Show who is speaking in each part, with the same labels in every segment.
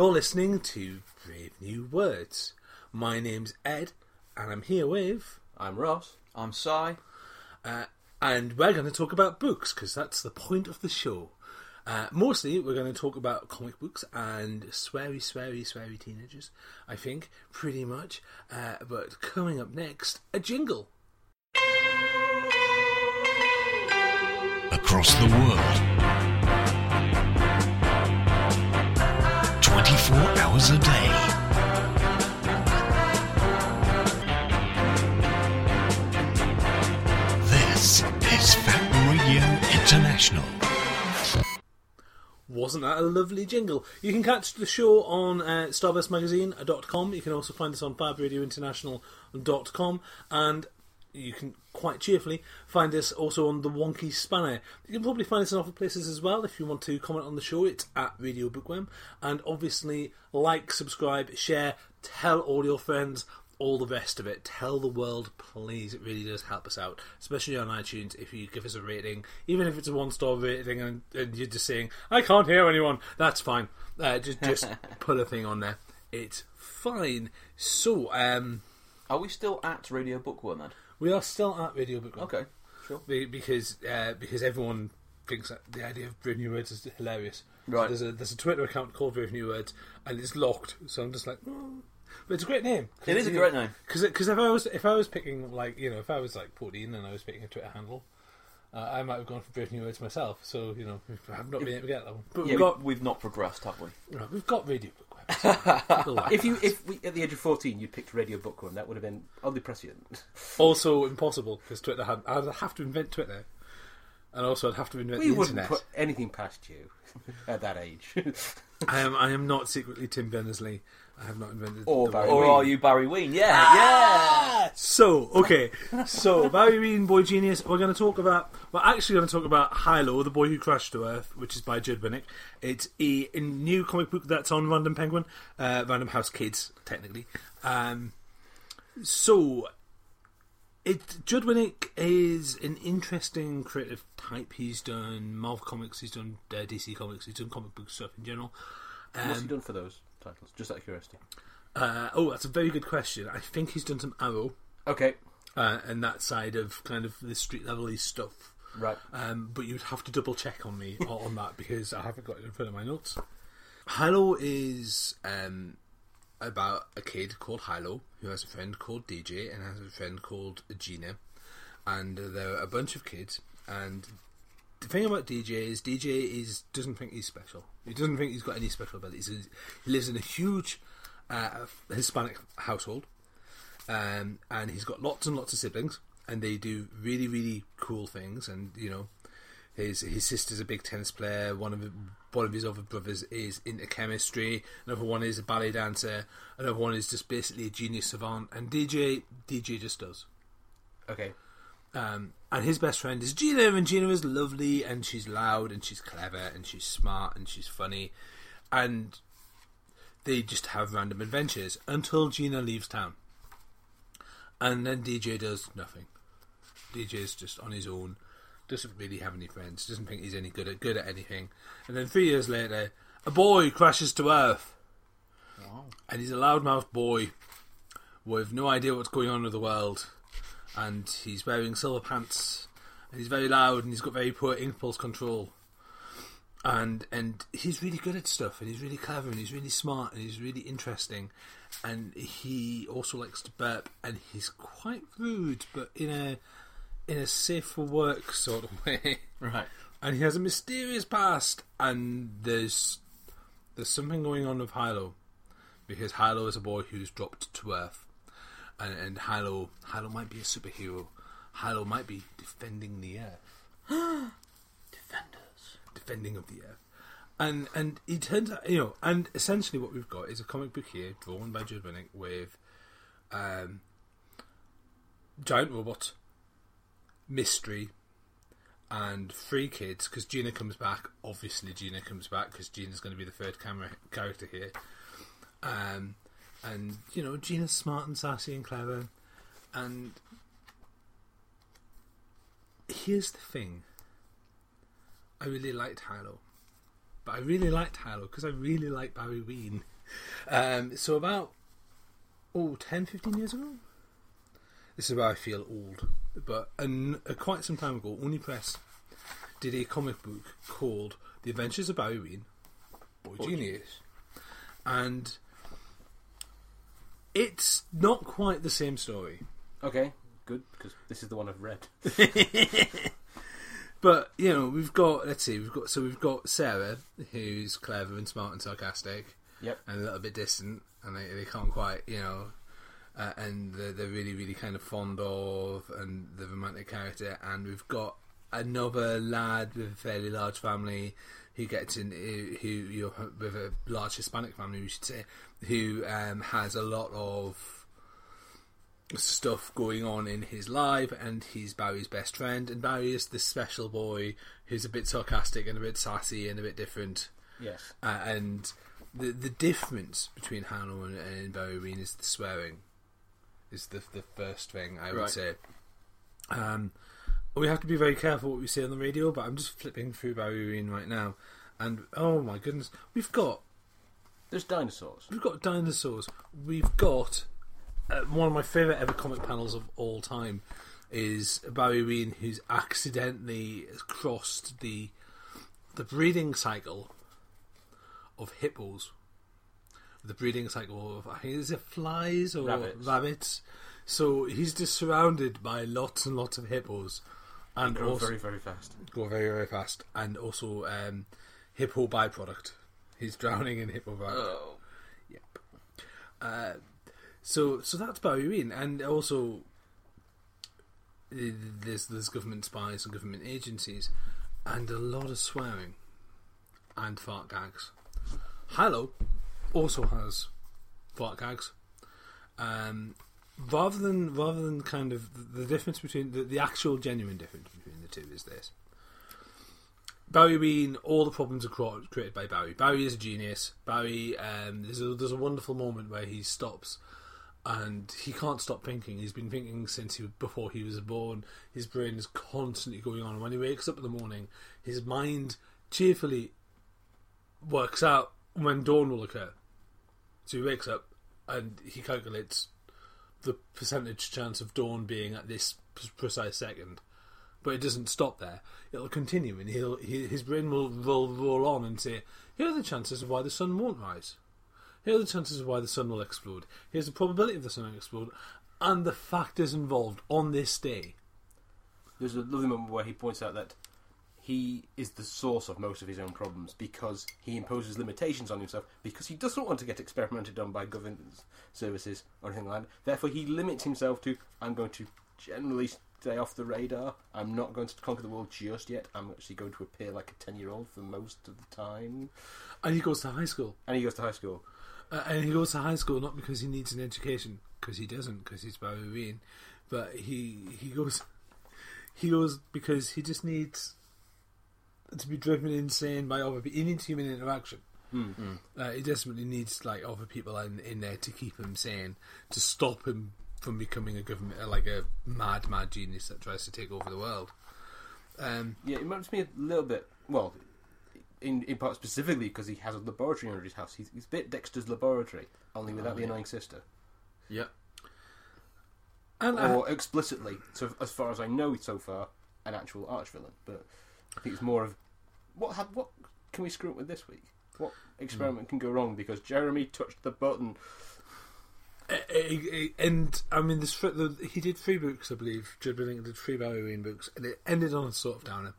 Speaker 1: You're listening to Brave New Words. My name's Ed, and I'm here with.
Speaker 2: I'm Ross.
Speaker 3: I'm Si.
Speaker 1: Uh, and we're going to talk about books because that's the point of the show. Uh, mostly, we're going to talk about comic books and sweary, sweary, sweary teenagers. I think pretty much. Uh, but coming up next, a jingle.
Speaker 4: across the world. 24 hours a day. International.
Speaker 1: Wasn't that a lovely jingle? You can catch the show on uh, starburstmagazine.com. You can also find us on fabradiointernational.com. And you can quite cheerfully find us also on the Wonky Spanner. You can probably find us in other places as well if you want to comment on the show. It's at Radio Bookworm. And obviously, like, subscribe, share, tell all your friends, all the rest of it. Tell the world, please. It really does help us out, especially on iTunes. If you give us a rating, even if it's a one star rating, and, and you're just saying I can't hear anyone, that's fine. Uh, just just put a thing on there. It's fine. So, um,
Speaker 2: Are we still at Radio Bookworm then?
Speaker 1: We are still at Radio Bookworm.
Speaker 2: Okay, sure.
Speaker 1: Be- because uh, because everyone thinks that the idea of Brave New Words is hilarious. So
Speaker 2: Right.
Speaker 1: there's a there's a Twitter account called Brave New Words, and it's locked. So I'm just like, oh. but it's a great name.
Speaker 2: It is a great name.
Speaker 1: Because if I was if I was picking like you know if I was like 14 and I was picking a Twitter handle, uh, I might have gone for Brave New Words myself. So you know I've not been able to get that one. But
Speaker 2: Yeah,
Speaker 1: we've got
Speaker 2: we, have not progressed, have we?
Speaker 1: right, we've got Radio Bookworm.
Speaker 3: If you, if we, at the age of fourteen, you'd picked Radio Bookworm, that would have been oddly prescient.
Speaker 1: also impossible because Twitter had I'd have to invent Twitter, and also I'd have to invent
Speaker 3: We
Speaker 1: the
Speaker 3: wouldn't
Speaker 1: internet.
Speaker 3: put anything past you at that age.
Speaker 1: I am I am not secretly Tim Berners Lee. I have not invented
Speaker 3: Or
Speaker 1: the
Speaker 3: Barry.
Speaker 2: Or
Speaker 3: Ween.
Speaker 2: are you Barry Ween? Yeah, yeah.
Speaker 1: So okay, so Barry Ween, Boy Genius. We're going to talk about. We're actually going to talk about Hilo, the boy who crashed to Earth, which is by Judd Winick. It's a, a new comic book that's on Random Penguin, uh, Random House Kids, technically. Um, so it Judd Winick is an interesting creative type. He's done Marvel comics, he's done uh, DC comics, he's done comic book stuff in general.
Speaker 3: What's he done for those titles? Just out of curiosity.
Speaker 1: Uh, oh, that's a very good question. I think he's done some Arrow.
Speaker 3: Okay,
Speaker 1: uh, and that side of kind of the street level stuff.
Speaker 3: right.
Speaker 1: Um, but you'd have to double check on me on that because I haven't got it in front of my notes. Hilo is um, about a kid called Hilo who has a friend called DJ and has a friend called Gina, and uh, there are a bunch of kids. And the thing about DJ is DJ is doesn't think he's special. He doesn't think he's got any special abilities. He lives in a huge uh, Hispanic household um, and he's got lots and lots of siblings, and they do really, really cool things. And you know, his his sister's a big tennis player. One of one of his other brothers is into chemistry. Another one is a ballet dancer. Another one is just basically a genius savant. And DJ DJ just does.
Speaker 3: Okay.
Speaker 1: Um, and his best friend is Gina, and Gina is lovely, and she's loud, and she's clever, and she's smart, and she's funny, and they just have random adventures until Gina leaves town, and then DJ does nothing. DJ's just on his own, doesn't really have any friends, doesn't think he's any good at good at anything, and then three years later, a boy crashes to Earth, and he's a loudmouth boy with no idea what's going on with the world and he's wearing silver pants, and he's very loud, and he's got very poor impulse control. And and he's really good at stuff, and he's really clever, and he's really smart, and he's really interesting, and he also likes to burp, and he's quite rude, but in a in a safe for work sort of way.
Speaker 2: Right.
Speaker 1: And he has a mysterious past, and there's there's something going on with Hilo, because Hilo is a boy who's dropped to Earth, and and Hilo Hilo might be a superhero. Hilo might be defending the Earth,
Speaker 2: Defenders.
Speaker 1: defending of the Earth, and and it turns out you know, and essentially what we've got is a comic book here drawn by Judd Winick with um, giant robots, mystery, and three kids because Gina comes back. Obviously, Gina comes back because Gina's going to be the third camera character here. Um, and you know, Gina's smart and sassy and clever. And here's the thing: I really liked Hilo, but I really liked Hilo because I really liked Barry Ween. Um, so about oh 10, 15 years ago. This is where I feel old, but an, uh, quite some time ago, Oni Press did a comic book called The Adventures of Barry Ween, Boy Genius, and it's not quite the same story.
Speaker 3: Okay, good because this is the one I've read.
Speaker 1: But you know, we've got let's see, we've got so we've got Sarah, who's clever and smart and sarcastic,
Speaker 3: Yep.
Speaker 1: and a little bit distant, and they, they can't quite, you know, uh, and they're, they're really really kind of fond of and the romantic character. And we've got another lad with a fairly large family who gets in, who, who you know, with a large Hispanic family, we should say, who um, has a lot of stuff going on in his life, and he's Barry's best friend. And Barry is this special boy who's a bit sarcastic and a bit sassy and a bit different.
Speaker 3: Yes.
Speaker 1: Uh, and the the difference between Hannah and, and Barry Ween is the swearing. Is the the first thing I would
Speaker 2: Right.
Speaker 1: say. Um, we have to be very careful what we say on the radio, but I'm just flipping through Barry Ween right now, and oh my goodness, we've got
Speaker 3: There's dinosaurs.
Speaker 1: We've got dinosaurs. We've got uh, one of my favourite ever comic panels of all time is Barry Ween, who's accidentally crossed the the breeding cycle of hippos. The breeding cycle of I think is it flies or
Speaker 3: Rabbits.
Speaker 1: rabbits. So he's just surrounded by lots and lots of hippos, and
Speaker 3: Grow
Speaker 1: also
Speaker 3: very very fast.
Speaker 1: go very very fast, and also um, hippo byproduct. He's drowning in hippo byproduct.
Speaker 2: Oh.
Speaker 1: Uh, so so that's Barry Ween, and also there's there's government spies and government agencies, and a lot of swearing and fart gags. Hilo also has fart gags. Um, rather than rather than kind of the difference between the, the actual genuine difference between the two is this. Barry Ween, all the problems are created by Barry. Barry is a genius. Barry, um, there's a there's a wonderful moment where he stops, and he can't stop thinking. He's been thinking since he before he was born. His brain is constantly going on. And when he wakes up in the morning, his mind cheerfully works out when dawn will occur. So he wakes up and he calculates the percentage chance of dawn being at this precise second. But it doesn't stop there. It'll continue, and he'll he, his brain will roll, roll on and say, "Here are the chances of why the sun won't rise. Here are the chances of why the sun will explode. Here's the probability of the sun will explode, and the factors involved on this day."
Speaker 3: There's a lovely moment where he points out that he is the source of most of his own problems because he imposes limitations on himself because he doesn't want to get experimented on by government services or anything like that. Therefore, he limits himself to I'm going to generally stay off the radar. I'm not going to conquer the world just yet. I'm actually going to appear like a ten year old for most of the time.
Speaker 1: And he goes to high school.
Speaker 3: And he goes to high school.
Speaker 1: Uh, and he goes to high school not because he needs an education, because he doesn't, because he's Ween, but he he goes he goes because he just needs to be driven insane by other people. He needs human interaction. Uh, he desperately needs like other people in, in there to keep him sane, to stop him from becoming a government uh, like a mad mad genius that tries to take over the world. Um,
Speaker 3: Yeah, it reminds me a little bit. Well, in in part specifically because he has a laboratory under his house. He's, he's a bit Dexter's laboratory, only without the annoying sister.
Speaker 2: Yeah.
Speaker 1: and I-
Speaker 3: or explicitly, so as far as I know so far, an actual arch villain. But I think it's more of what have, what can we screw up with this week? What experiment can go wrong because Jeremy touched the button?
Speaker 1: Uh, uh, and I mean, this he did three books, I believe. Judd Billington did three Barry Ween books, and it ended on a sort of downer.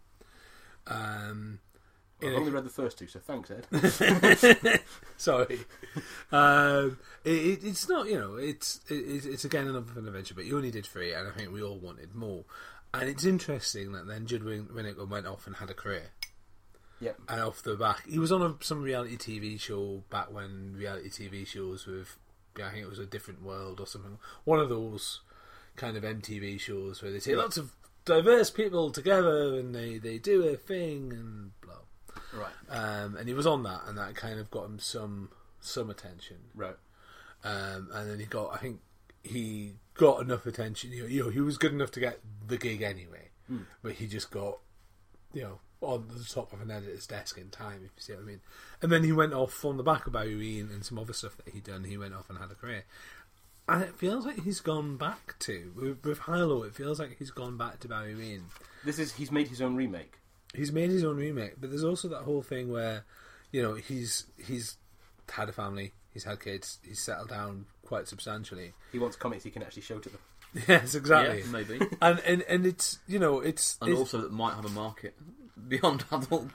Speaker 1: Um,
Speaker 3: I've only read the first two, so thanks, Ed.
Speaker 1: Sorry, um, it, it's not. You know, it's it, it's again another adventure, but you only did three, and I think we all wanted more. And it's interesting that then Judd Win- Winick went off and had a career.
Speaker 3: yep.
Speaker 1: And off the back, he was on a, some reality TV show back when reality TV shows with, I think it was a different world or something. One of those kind of MTV shows where they take lots of diverse people together and they, they do a thing and blah.
Speaker 3: Right.
Speaker 1: Um, and he was on that, and that kind of got him some some attention.
Speaker 3: Right.
Speaker 1: Um, and then he got, I think he got enough attention. You know, you know, he was good enough to get the gig anyway, hmm. but he just got, you know, on the top of an editor's desk in time, if you see what I mean. And then he went off on the back of Barry and some other stuff that he'd done. He went off and had a career. And it feels like he's gone back to with, with Hilo. It feels like he's gone back to Barry Ween.
Speaker 3: This is he's made his own remake.
Speaker 1: He's made his own remake, but there's also that whole thing where, you know, he's he's had a family, he's had kids, he's settled down quite substantially.
Speaker 3: He wants comics he can actually show to them.
Speaker 1: yes, exactly.
Speaker 2: Yeah, maybe.
Speaker 1: And, and and it's you know it's,
Speaker 2: and
Speaker 1: it's
Speaker 2: also that might have a market beyond adult.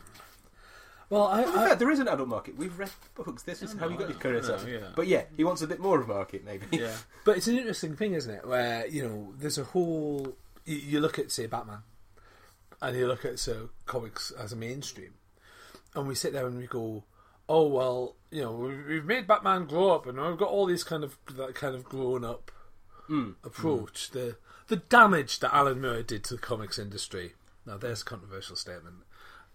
Speaker 1: well I,
Speaker 3: To be
Speaker 1: I
Speaker 3: there is an adult market. We've read books. This is
Speaker 2: oh,
Speaker 3: how you got your career
Speaker 2: know,
Speaker 3: set.
Speaker 2: yeah.
Speaker 3: But yeah, he wants a bit more of a market, maybe.
Speaker 2: Yeah.
Speaker 1: But it's an interesting thing, isn't it? Where you know, there's a whole. You, you look at say Batman, and you look at so comics as a mainstream, and we sit there and we go, "Oh well, you know, we- we've made Batman grow up, and we've got all these kind of that kind of grown up approach." The the damage that Alan Moore did to the comics industry. Now, there's a controversial statement.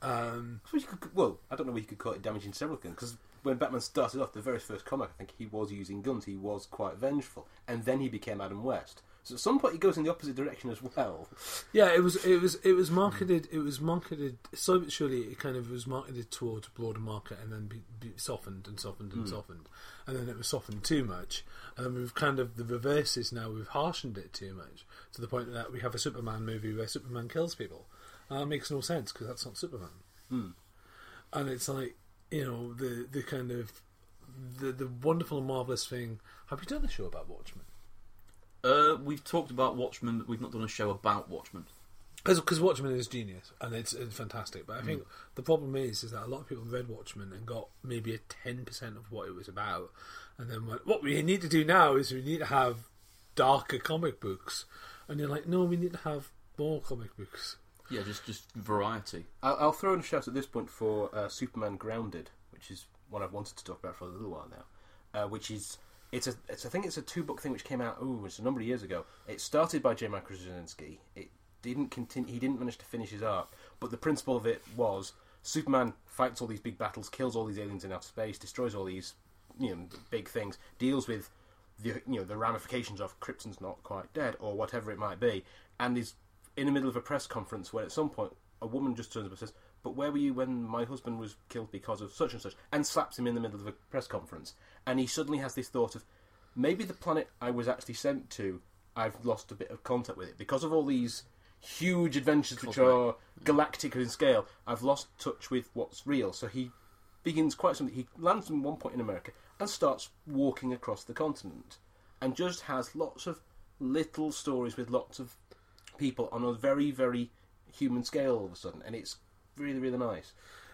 Speaker 1: Um,
Speaker 3: I could, well, I don't know whether you could call it damaging several things because when Batman started off, the very first comic, I think he was using guns. He was quite vengeful, and then he became Adam West. So at some point, it goes in the opposite direction as well.
Speaker 1: Yeah, it was it was it was marketed it was marketed so but surely it kind of was marketed towards a broader market and then be, be softened and softened and hmm. softened. And then it was softened too much. And then we've kind of the reverse is now we've harshened it too much to the point that we have a Superman movie where Superman kills people. And that makes no sense because that's not Superman. Hmm. And it's like you know the the kind of the the wonderful and marvelous thing have you done a show about Watchmen
Speaker 2: Uh, we've talked about Watchmen, but we've not done a show about Watchmen.
Speaker 1: Because Watchmen is genius and it's, it's fantastic, but I think the problem is is that a lot of people read Watchmen and got maybe a ten percent of what it was about, and then went, what we need to do now is we need to have darker comic books, and you're like, no, we need to have more comic books.
Speaker 2: Yeah, just just variety.
Speaker 3: I'll, I'll throw in a shout at this point for uh, Superman Grounded, which is one I've wanted to talk about for a little while now. Uh, which is it's a it's I think it's a two book thing which came out oh it's a number of years ago. It started by J. Michael Straczynski. It didn't continue. He didn't manage to finish his arc, but the principle of it was Superman fights all these big battles, kills all these aliens in outer space, destroys all these you know big things, deals with the you know the ramifications of Krypton's not quite dead or whatever it might be, and is in the middle of a press conference where at some point a woman just turns up and says, "But where were you when my husband was killed because of such and such?" and slaps him in the middle of a press conference, and he suddenly has this thought of maybe the planet I was actually sent to, I've lost a bit of contact with it because of all these huge adventures which are galactic in scale. I've lost touch with what's real. So he begins quite something. He lands at one point in America and starts walking across the continent, and just has lots of little stories with lots of people on a very very human scale all of a sudden, and it's really really nice.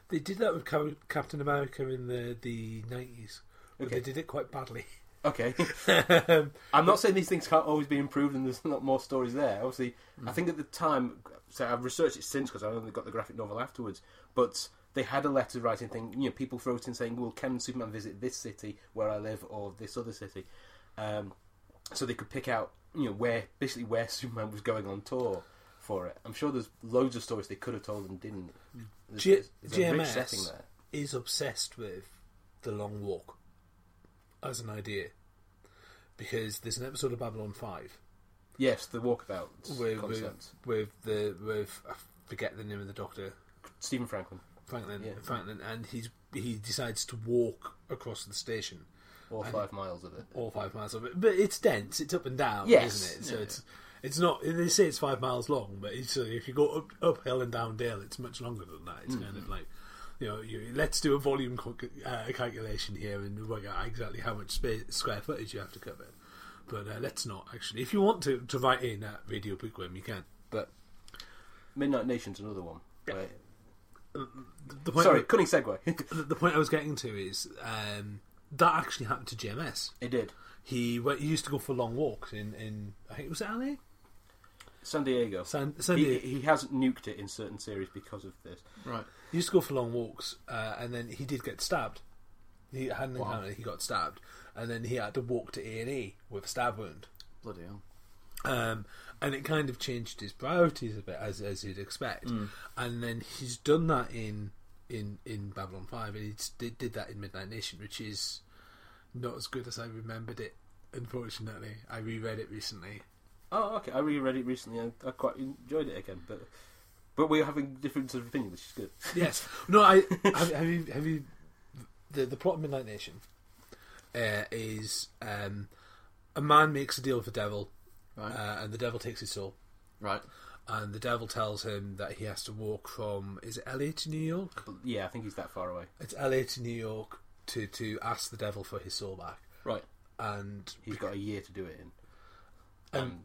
Speaker 1: They did that with Captain America in the the nineties, but
Speaker 3: Okay.
Speaker 1: they did it quite badly.
Speaker 3: Okay, I'm not saying these things can't always be improved, and there's not more stories there. Obviously, I think at the time, so I've researched it since because I only got the graphic novel afterwards. But they had a letter writing thing. You know, people wrote in saying, "Well, can Superman visit this city where I live, or this other city?" Um, so they could pick out, you know, where basically where Superman was going on tour for it. I'm sure there's loads of stories they could have told and didn't. There's,
Speaker 1: G-
Speaker 3: there's a rich setting
Speaker 1: JMS
Speaker 3: there.
Speaker 1: is obsessed with the long walk as an idea. Because there's an episode of Babylon Five.
Speaker 3: Yes, the walkabout
Speaker 1: with with,
Speaker 3: concept.
Speaker 1: with the with I forget the name of the doctor.
Speaker 3: Stephen Franklin,
Speaker 1: Franklin
Speaker 3: Yeah.
Speaker 1: Franklin and he's he decides to walk across the station.
Speaker 3: All five miles of it.
Speaker 1: all five miles of it. But it's dense. It's up and down
Speaker 3: Yes.
Speaker 1: isn't it? So
Speaker 2: Yeah,
Speaker 1: it's it's not they say it's five miles long but it's, uh, if you go up uphill and down dale it's much longer than that. It's kind of like you know you, let's do a volume uh, calculation here and work out exactly how much space, square footage you have to cover but uh, let's not actually if you want to, to write in at radio bookworm you can but
Speaker 3: Midnight Nation's another one.
Speaker 1: the point
Speaker 3: Sorry,
Speaker 1: I,
Speaker 3: cunning segue.
Speaker 1: the, the point I was getting to is um, that actually happened to JMS
Speaker 3: it did.
Speaker 1: he, went, he used to go for long walks in, in I think it was LA
Speaker 3: San Diego.
Speaker 1: San, San
Speaker 3: he,
Speaker 1: Diego.
Speaker 3: he has nuked it in certain series because of this.
Speaker 2: Right.
Speaker 1: He used to go for long walks, uh, and then he did get stabbed. He had an
Speaker 2: Wow.
Speaker 1: encounter. He got stabbed, and then he had to walk to A and E with a stab wound.
Speaker 2: Bloody hell.
Speaker 1: Um, and it kind of changed his priorities a bit, as as you'd expect. And then he's done that in in in Babylon Five, and he did did that in Midnight Nation, which is not as good as I remembered it. Unfortunately, I reread it recently.
Speaker 3: Oh, okay. I reread it recently and I quite enjoyed it again. But But we're having different sort of opinion, which is good.
Speaker 1: Yes. No, I have, have you have you the the plot of Midnight Nation uh, is um, a man makes a deal with the devil,
Speaker 2: Right.
Speaker 1: uh, and the devil takes his soul,
Speaker 2: right.
Speaker 1: and the devil tells him that he has to walk from is it LA to New York?
Speaker 3: Yeah, I think he's that far away.
Speaker 1: It's LA to New York to to ask the devil for his soul back,
Speaker 2: Right.
Speaker 1: and
Speaker 3: He's got a year to do it in.
Speaker 1: Um,
Speaker 3: And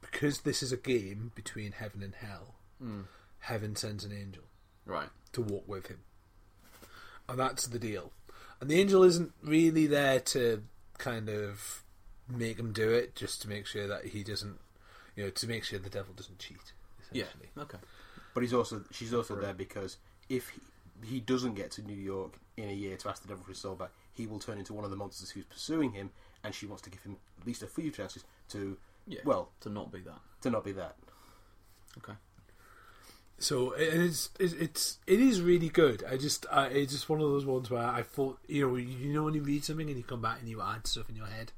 Speaker 1: because this is a game between heaven and hell,
Speaker 2: Mm.
Speaker 1: heaven sends an angel.
Speaker 2: Right.
Speaker 1: to walk with him. And that's the deal. And the angel isn't really there to kind of make him do it, just to make sure that he doesn't, you know, to make sure the devil doesn't cheat.
Speaker 2: Yeah. Okay.
Speaker 3: but he's also she's also there because if he, he doesn't get to New York in a year to ask the devil for his soul back, he will turn into one of the monsters who's pursuing him, and she wants to give him at least a few chances to
Speaker 2: Yeah.
Speaker 3: well
Speaker 2: to not be that.
Speaker 3: to not be that.
Speaker 2: Okay.
Speaker 1: So it- it's it's it's it is really good. I just I, it's just one of those ones where I thought you know you know when you read something and you come back and you add stuff in your head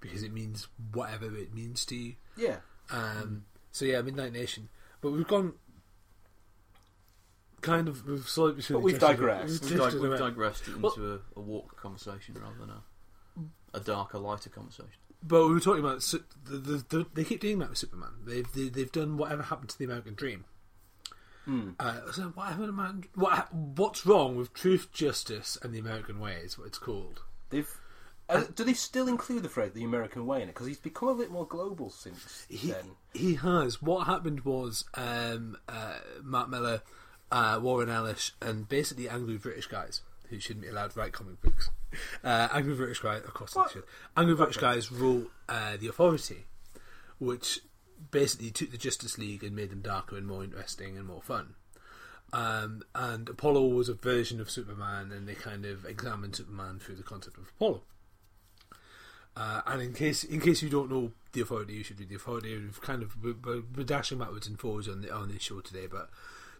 Speaker 1: because it means whatever it means to you.
Speaker 3: Yeah,
Speaker 1: Um, so yeah, Midnight Nation. But we've gone kind of we've slightly
Speaker 3: But we've digressed.
Speaker 1: we've
Speaker 2: dig- we've digressed into
Speaker 1: Well-
Speaker 2: a, a walk conversation rather than a a darker, lighter conversation.
Speaker 1: But we were talking about the, the, the, they keep doing that with Superman. They've they, they've done whatever happened to the American Dream.
Speaker 3: Hmm.
Speaker 1: Uh, so whatever the man, what what's wrong with truth, justice, and the American way is what it's called.
Speaker 3: they've. Uh, do they still include the phrase "the American way" in it? Because he's become a bit more global since
Speaker 1: He
Speaker 3: then.
Speaker 1: he has. What happened was um, uh, Matt Millar, uh, Warren Ellis, and basically angry British guys who shouldn't be allowed to write comic books. Uh, angry British guys, of course
Speaker 3: What?
Speaker 1: they should. Angry British guys wrote uh, the Authority, which basically took the Justice League and made them darker and more interesting and more fun. Um, and Apollo was a version of Superman, and they kind of examined Superman through the concept of Apollo. Uh, and in case in case you don't know the authority, you should read the authority. We've kind of we're, we're- dashing backwards and forwards on the, on this show today, but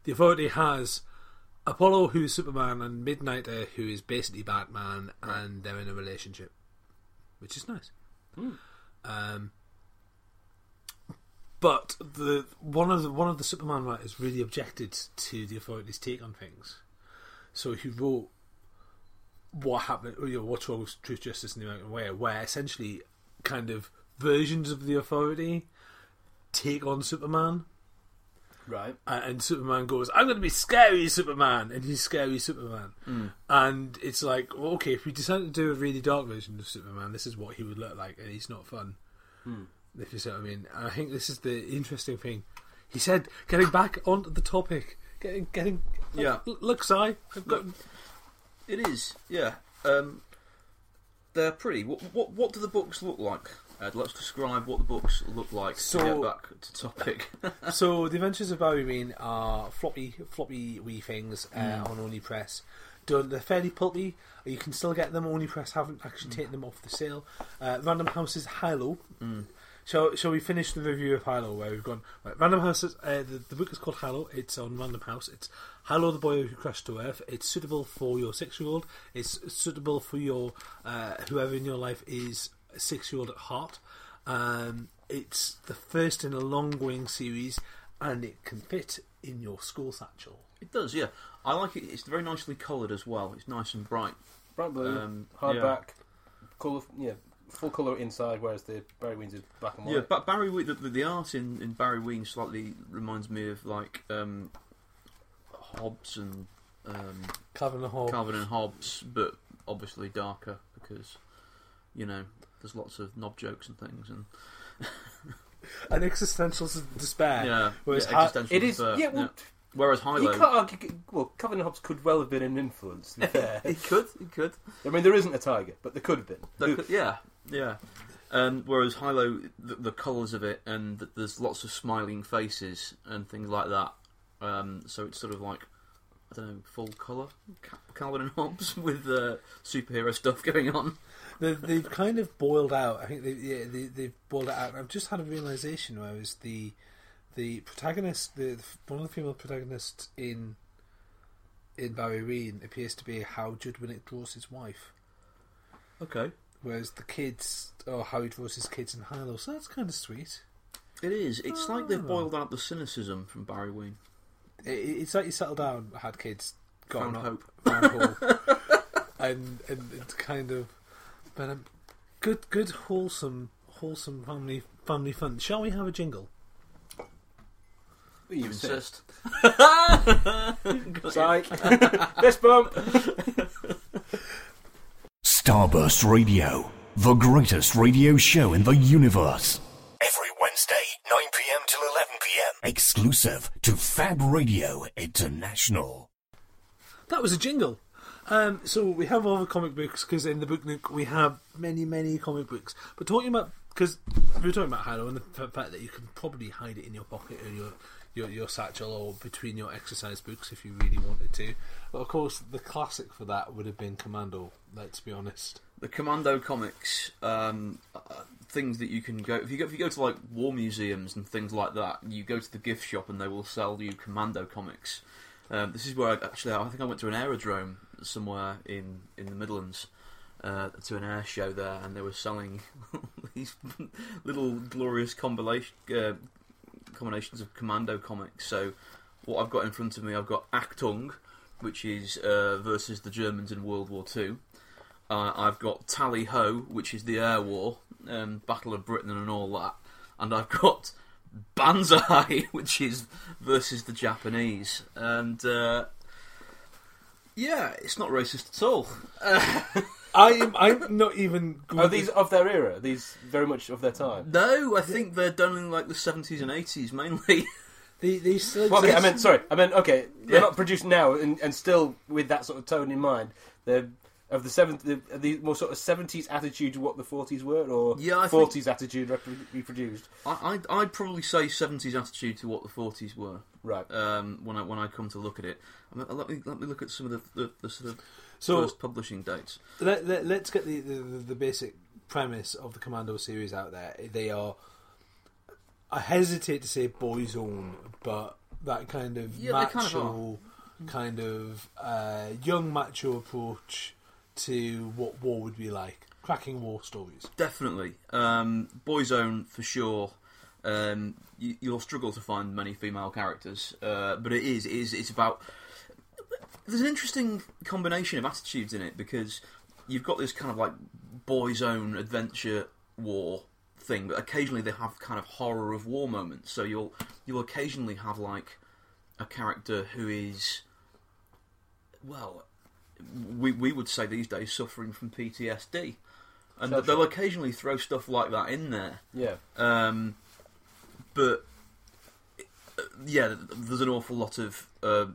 Speaker 1: the authority has Apollo, who is Superman, and Midnighter, who is basically Batman, and they're in a relationship, which is nice. Um, but the one of the one of the Superman writers really objected to the authority's take on things, so he wrote what happened, you know, what's wrong with truth, justice, and the American way, where essentially kind of versions of the authority take on Superman,
Speaker 3: Right.
Speaker 1: and, and Superman goes, "I'm going to be scary Superman," and he's scary Superman, hmm. and it's like, well, okay, if we decide to do a really dark version of Superman, this is what he would look like, and he's not fun. Hmm. If you see what I mean, and I think this is the interesting thing. He said, getting back onto the topic, getting, getting,
Speaker 2: Yeah.
Speaker 1: Look, look, Si, I've got.
Speaker 2: It is, yeah. Um, they're pretty. What, what what do the books look like? Ed, let's describe what the books look like to
Speaker 1: So-
Speaker 2: get back to topic.
Speaker 1: So the Adventures of Barry Ween are floppy, floppy wee things uh,
Speaker 2: Mm.
Speaker 1: on Oni Press. Done, they're fairly pulpy. You can still get them. Oni Press haven't actually
Speaker 2: Mm.
Speaker 1: taken them off the sale. Uh, Random House's Hilo. Shall Shall we finish the review of Hilo? Where we've gone. Right, Random House. Is, uh, the, the book is called Hilo. It's on Random House. It's Hilo, the boy who crashed to Earth. It's suitable for your six-year-old. It's suitable for your uh, whoever in your life is a six-year-old at heart. Um, it's the first in a long-going series, and it can fit in your school satchel.
Speaker 2: it does, yeah. I like it. It's very nicely coloured as well. It's nice and bright.
Speaker 3: Bright blue,
Speaker 2: Um,
Speaker 3: hardback, colour, yeah, full colour inside, whereas the Barry Ween's is black and white.
Speaker 2: Yeah, but Barry Ween, the, the, the art in, in Barry Ween slightly reminds me of like um, Hobbes and um,
Speaker 1: Calvin and Hobbes.
Speaker 2: Calvin and Hobbes, but obviously darker because you know there's lots of knob jokes and things and
Speaker 1: and existential despair.
Speaker 2: yeah,
Speaker 1: whereas
Speaker 2: yeah, existential
Speaker 3: it is.
Speaker 2: despair,
Speaker 3: yeah, well,
Speaker 2: Whereas
Speaker 3: you can't argue. Well, Calvin and Hobbes could well have been an influence. To be fair.
Speaker 2: it could, it could.
Speaker 3: I mean, there isn't a tiger, but there could have been.
Speaker 2: Could- yeah, yeah. Um, whereas Hilo, the, the colours of it, and th- there's lots of smiling faces and things like that. Um, so it's sort of like I don't know, full colour Ca- Calvin and Hobbes with uh, superhero stuff going on.
Speaker 1: They, they've kind of boiled out. I think they, yeah, they, they've boiled it out. I've just had a realization where it was the the protagonist, the one of the female protagonists in in Barry Ween appears to be how Judd Winick draws his wife,
Speaker 2: Okay,
Speaker 1: whereas the kids, or how he draws his kids in Hilo. So that's kind of sweet.
Speaker 2: It is. It's like they've boiled out the cynicism from Barry Ween.
Speaker 1: It, it's like you settled down, had kids, got
Speaker 2: Found
Speaker 1: up,
Speaker 2: hope.
Speaker 1: found hope, and and it's kind of, but um, good, good, wholesome, wholesome family family fun. Shall we have a jingle?
Speaker 3: You
Speaker 2: Insist.
Speaker 3: Psych. Fist bump.
Speaker 4: Starburst Radio, the greatest radio show in the universe. Every Wednesday, 9 pm till 11 pm. Exclusive to Fab Radio International.
Speaker 1: That was a jingle. Um, so we have all the comic books because in the book nook we have many, many comic books. But talking about because we were talking about Hilo and the fact that you can probably hide it in your pocket or your your, your satchel or between your exercise books if you really wanted to. But of course, the classic for that would have been Commando. Let's be honest.
Speaker 2: The Commando comics, um, uh, things that you can go if you go if you go to like war museums and things like that, you go to the gift shop and they will sell you Commando comics. Um, this is where I, actually I think I went to an aerodrome somewhere in in the Midlands uh, to an air show there, and they were selling these little glorious combination uh, combinations of Commando comics. So what I've got in front of me, I've got Achtung, which is uh, versus the Germans in World War Two. Uh, I've got Tally Ho, which is the air war, um, Battle of Britain and all that, and I've got Banzai, which is versus the Japanese, and uh, yeah, it's not racist at all.
Speaker 1: I'm I'm not even.
Speaker 3: Are these of their era? These very much of their time.
Speaker 2: No, I think they're done in like the seventies and eighties mainly.
Speaker 1: the, these still
Speaker 3: Well, okay, I
Speaker 1: exist.
Speaker 3: meant sorry. I meant okay. They're
Speaker 2: Yeah.
Speaker 3: not produced now, and, and still with that sort of tone in mind. They're of the seventh, the, the more sort of seventies attitude to what the forties were, or
Speaker 2: Yeah,
Speaker 3: forties attitude repro- reproduced.
Speaker 2: I, I'd, I'd probably say seventies attitude to what the forties were.
Speaker 3: Right.
Speaker 2: Um, when I when I come to look at it, I mean, let me let me look at some of the, the, the sort of
Speaker 1: So
Speaker 2: first publishing dates.
Speaker 1: let, let, let's get the, the, the, basic premise of the Commando series out there. They are. I hesitate to say boys' own, but that kind of
Speaker 2: Yeah, they kind of
Speaker 1: macho, kind of, uh, young macho approach to what war would be like. Cracking war stories.
Speaker 2: Definitely, um, own for sure. Um, you, you'll struggle to find many female characters, uh, but it is it is it's about. There's an interesting combination of attitudes in it because you've got this kind of like boys' own adventure war thing, but occasionally they have kind of horror of war moments. So you'll you'll occasionally have like a character who is well, we we would say these days suffering from PTSD, and
Speaker 3: Sure,
Speaker 2: they'll occasionally throw stuff like that in there.
Speaker 3: Yeah.
Speaker 2: Um, but yeah, there's an awful lot of uh,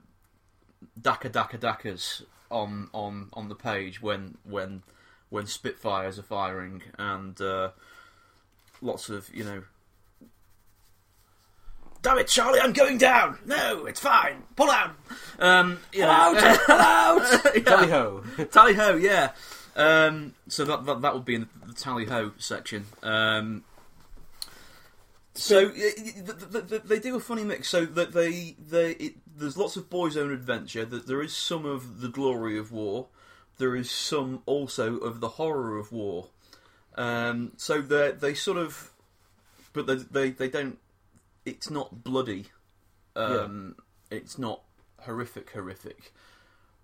Speaker 2: daka daka dakas on on on the page when when when Spitfires are firing, and uh, lots of you know. Damn it, Charlie! I'm going down. No, it's fine. Pull out. Um, you know, pull out.
Speaker 3: Tally ho.
Speaker 2: Tally ho, yeah. Um, so that, that that would be in the, the tally ho section. Um, so they do a funny mix. So that they they it, there's lots of boys' own adventure. That there is some of the glory of war. There is some also of the horror of war. Um, so they they sort of, but they they, they don't. It's not bloody. Um, It's not horrific, horrific.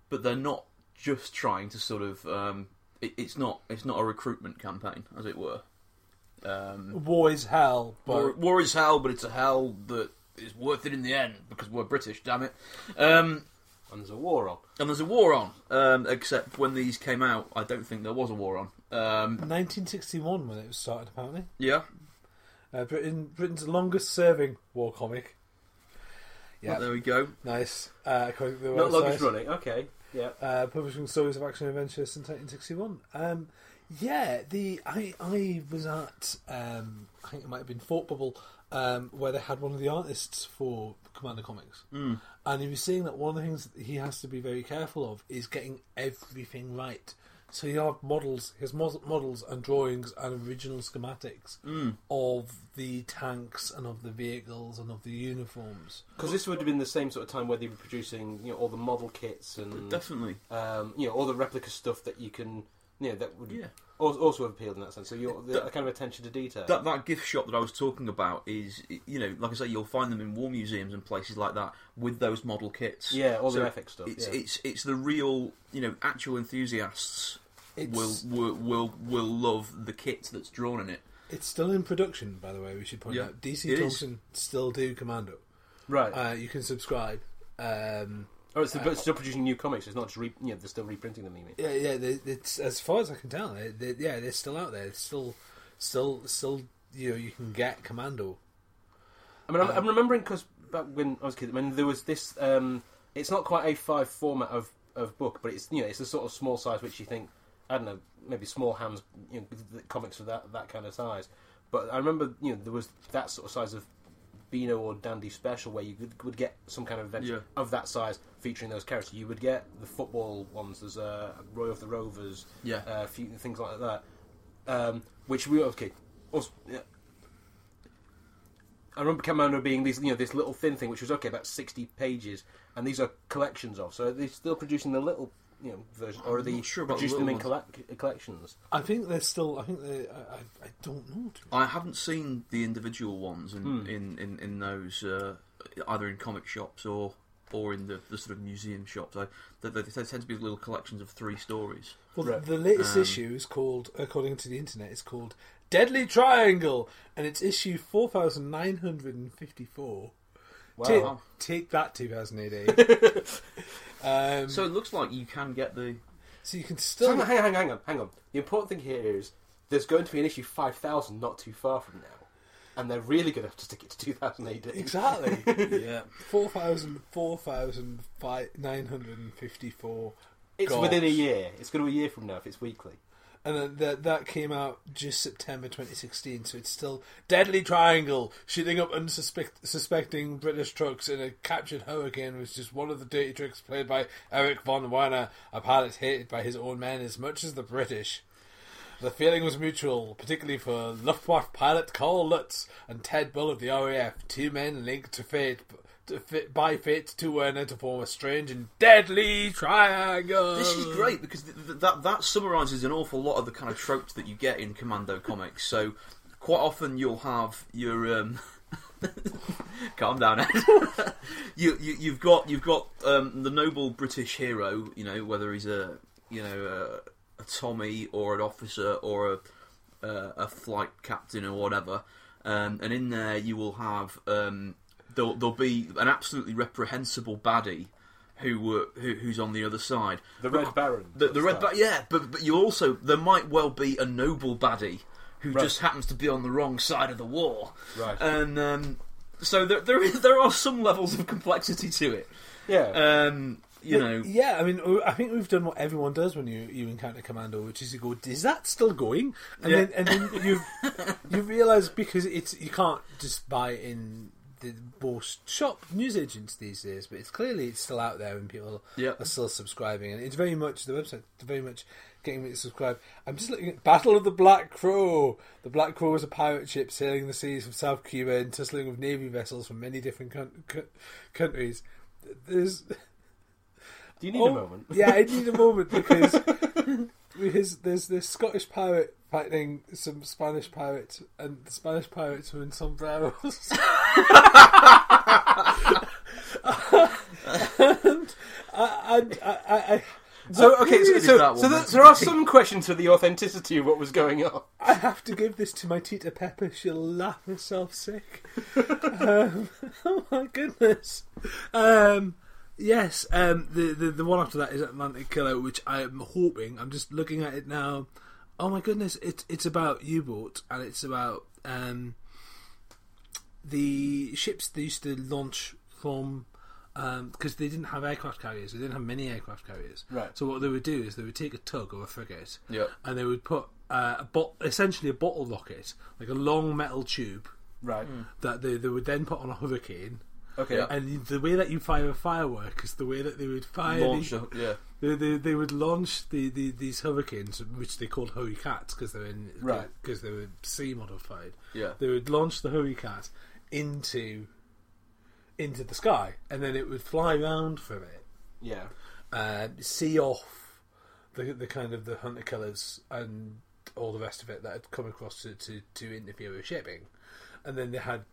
Speaker 2: But they're not just trying to sort of. Um, it, it's not. It's not a recruitment campaign, as it were. Um,
Speaker 1: War is hell, but
Speaker 2: war, war is hell, but it's a hell that is worth it in the end because we're British. Damn it. Um,
Speaker 3: And there's a war on.
Speaker 2: and there's a war on. Um, except when these came out, I don't think there was a war on. Um,
Speaker 1: 1961 when it was started, apparently.
Speaker 2: yeah.
Speaker 1: Uh, Britain, Britain's longest serving war comic.
Speaker 2: Well,
Speaker 1: Yeah,
Speaker 2: there we go.
Speaker 1: nice. Uh, the
Speaker 3: Not longest running. Okay. Yeah.
Speaker 1: uh, publishing stories of action and adventure since 1961. Um, yeah, the I I was at um, I think it might have been Thought Bubble um, where they had one of the artists for Commando Comics,
Speaker 2: Mm.
Speaker 1: and he was saying that one of the things that he has to be very careful of is getting everything right. So you have models, his models and drawings and original schematics
Speaker 2: Mm.
Speaker 1: of the tanks and of the vehicles and of the uniforms.
Speaker 3: Because this would have been the same sort of time where they were producing, you know, all the model kits and
Speaker 2: Definitely.
Speaker 3: um, you know all the replica stuff that you can, you know, that would
Speaker 2: Yeah.
Speaker 3: also, also have appealed in that sense. So you're the
Speaker 2: That-
Speaker 3: kind of attention to detail.
Speaker 2: That that gift shop that I was talking about is, you know, like I say, you'll find them in war museums and places like that with those model kits.
Speaker 3: yeah, all
Speaker 2: So
Speaker 3: the ethics stuff.
Speaker 2: It's
Speaker 3: yeah.
Speaker 2: it's it's the real, you know, actual enthusiasts
Speaker 1: It's,
Speaker 2: will, will will will love the kit that's drawn in it.
Speaker 1: it's still in production, by the way. We should point
Speaker 2: Yeah,
Speaker 1: out DC
Speaker 2: it is.
Speaker 1: Thompson still do Commando.
Speaker 3: right.
Speaker 1: Uh, you can subscribe. Um,
Speaker 3: oh, it's, but still producing new comics. It's not just re- yeah, they're still reprinting them. You mean?
Speaker 1: yeah, yeah. They, it's as far as I can tell. They, they, yeah, they're still out there. It's still, still, still. You know, you can get Commando.
Speaker 3: I mean, I'm,
Speaker 1: Um,
Speaker 3: I'm remembering because back when I was a kid, I mean, there was this. Um, it's not quite a five format of, of book, but it's you know it's a sort of small size which you think I don't know maybe small hands you know comics of that that kind of size. But I remember you know there was that sort of size of Beano or Dandy special where you could, would get some kind of adventure
Speaker 2: Yeah.
Speaker 3: of that size featuring those characters. You would get the football ones. There's uh, Roy of the Rovers,
Speaker 2: Yeah.
Speaker 3: uh, few things like that. Um, which we okay. Also, yeah, I remember Commando being these, you know, this little thin thing, which was okay, about sixty pages, and these are collections of. So they're still producing the little, you know, version, or are they
Speaker 2: not sure about the
Speaker 3: them in
Speaker 2: little
Speaker 3: collec- collections?
Speaker 1: I think they're still. I think they. I, I, I don't know. to
Speaker 2: I haven't seen the individual ones in
Speaker 3: Hmm.
Speaker 2: in, in, in those uh, either in comic shops or or in the, the sort of museum shops. I, they, they, they tend to be little collections of three stories.
Speaker 1: Well,
Speaker 3: Right.
Speaker 1: the latest
Speaker 2: Um,
Speaker 1: issue is called, according to the internet, it's called Deadly Triangle, and it's issue four thousand nine hundred and fifty-four.
Speaker 3: Wow.
Speaker 1: Take, take that, 2000 AD. um,
Speaker 2: So it looks like you can get the
Speaker 1: so you can still.
Speaker 3: hang on, hang on, hang on, hang on. The important thing here is there's going to be an issue five thousand not too far from now, and they're really going to have to stick it to two thousand AD.
Speaker 1: Exactly.
Speaker 2: yeah.
Speaker 1: 4,000, 4,954.
Speaker 3: It's
Speaker 1: Gosh.
Speaker 3: within a year. It's going to be a year from now if it's weekly.
Speaker 1: And that that came out just September 2016, so it's still Deadly Triangle, shooting up unsuspecting suspecting British trucks in a captured hurricane was just one of the dirty tricks played by Eric von Werner, a pilot hated by his own men as much as the British. The feeling was mutual, particularly for Luftwaffe pilot Carl Lutz and Ted Bull of the RAF, two men linked to fate, fit, by fate to Werner to form a strange and deadly triangle.
Speaker 2: This is great because th- th- that that summarises an awful lot of the kind of tropes that you get in Commando comics. So quite often you'll have your um, calm down, Ed. you, you you've got you've got um, the noble British hero. You know whether he's a you know a, a Tommy or an officer or a a, a flight captain or whatever. Um, and in there you will have um, there'll, there'll be an absolutely reprehensible baddie who, uh, who who's on the other side.
Speaker 3: The Red Baron.
Speaker 2: The, the red, ba- yeah, but but you also there might well be a noble baddie who
Speaker 3: Right.
Speaker 2: just happens to be on the wrong side of the war,
Speaker 3: Right.
Speaker 2: and um, so there there, is, there are some levels of complexity to it.
Speaker 3: yeah.
Speaker 2: Um, you
Speaker 1: But,
Speaker 2: know,
Speaker 1: yeah, I mean, I think we've done what everyone does when you, you encounter Commando, which is you go, "Is that still going?" And
Speaker 2: Yeah.
Speaker 1: then and then you you realise because it's you can't just buy it in the most shop news agents these days, but it's clearly it's still out there and people
Speaker 2: Yeah.
Speaker 1: are still subscribing, and it's very much the website very much getting me to subscribe. I'm just looking at Battle of the Black Crow. The Black Crow was a pirate ship sailing the seas from South Cuba and tussling with navy vessels from many different coun- cou- countries. There's
Speaker 3: Do you need
Speaker 1: Oh,
Speaker 3: a moment?
Speaker 1: Yeah, I need a moment because because there's this Scottish pirate fighting some Spanish pirates, and the Spanish pirates were in sombreros. and I, and I, I, I,
Speaker 3: So okay, so, so, so, there, there are some questions to the authenticity of what was going on.
Speaker 1: I have to give this to my Tita Pepper. She'll laugh herself sick. um, oh my goodness. Um, yes, um, the, the the one after that is Atlantic Killer, which I'm hoping. I'm just looking at it now. Oh my goodness! It's it's about U-boat and it's about um, the ships they used to launch from because they didn't have aircraft carriers. They didn't have many aircraft carriers.
Speaker 3: Right.
Speaker 1: So what they would do is they would take a tug or a frigate,
Speaker 2: Yep.
Speaker 1: and they would put uh, a bot- essentially a bottle rocket, like a long metal tube
Speaker 3: Right.
Speaker 1: that they, they would then put on a hurricane.
Speaker 3: Okay.
Speaker 2: Yeah.
Speaker 1: And the way that you fire a firework is the way that they would fire.
Speaker 2: launch,
Speaker 1: the,
Speaker 2: yeah,
Speaker 1: they, they, they would launch the, the these hurricanes, which they called hurricanes because they're in
Speaker 3: Right.
Speaker 1: because they were sea modified.
Speaker 2: yeah.
Speaker 1: They would launch the hurricane into into the sky, and then it would fly round for it,
Speaker 3: Yeah.
Speaker 1: uh, see off the the kind of the hunter killers, and all the rest of it that had come across to, to, to interfere with shipping. And then they had,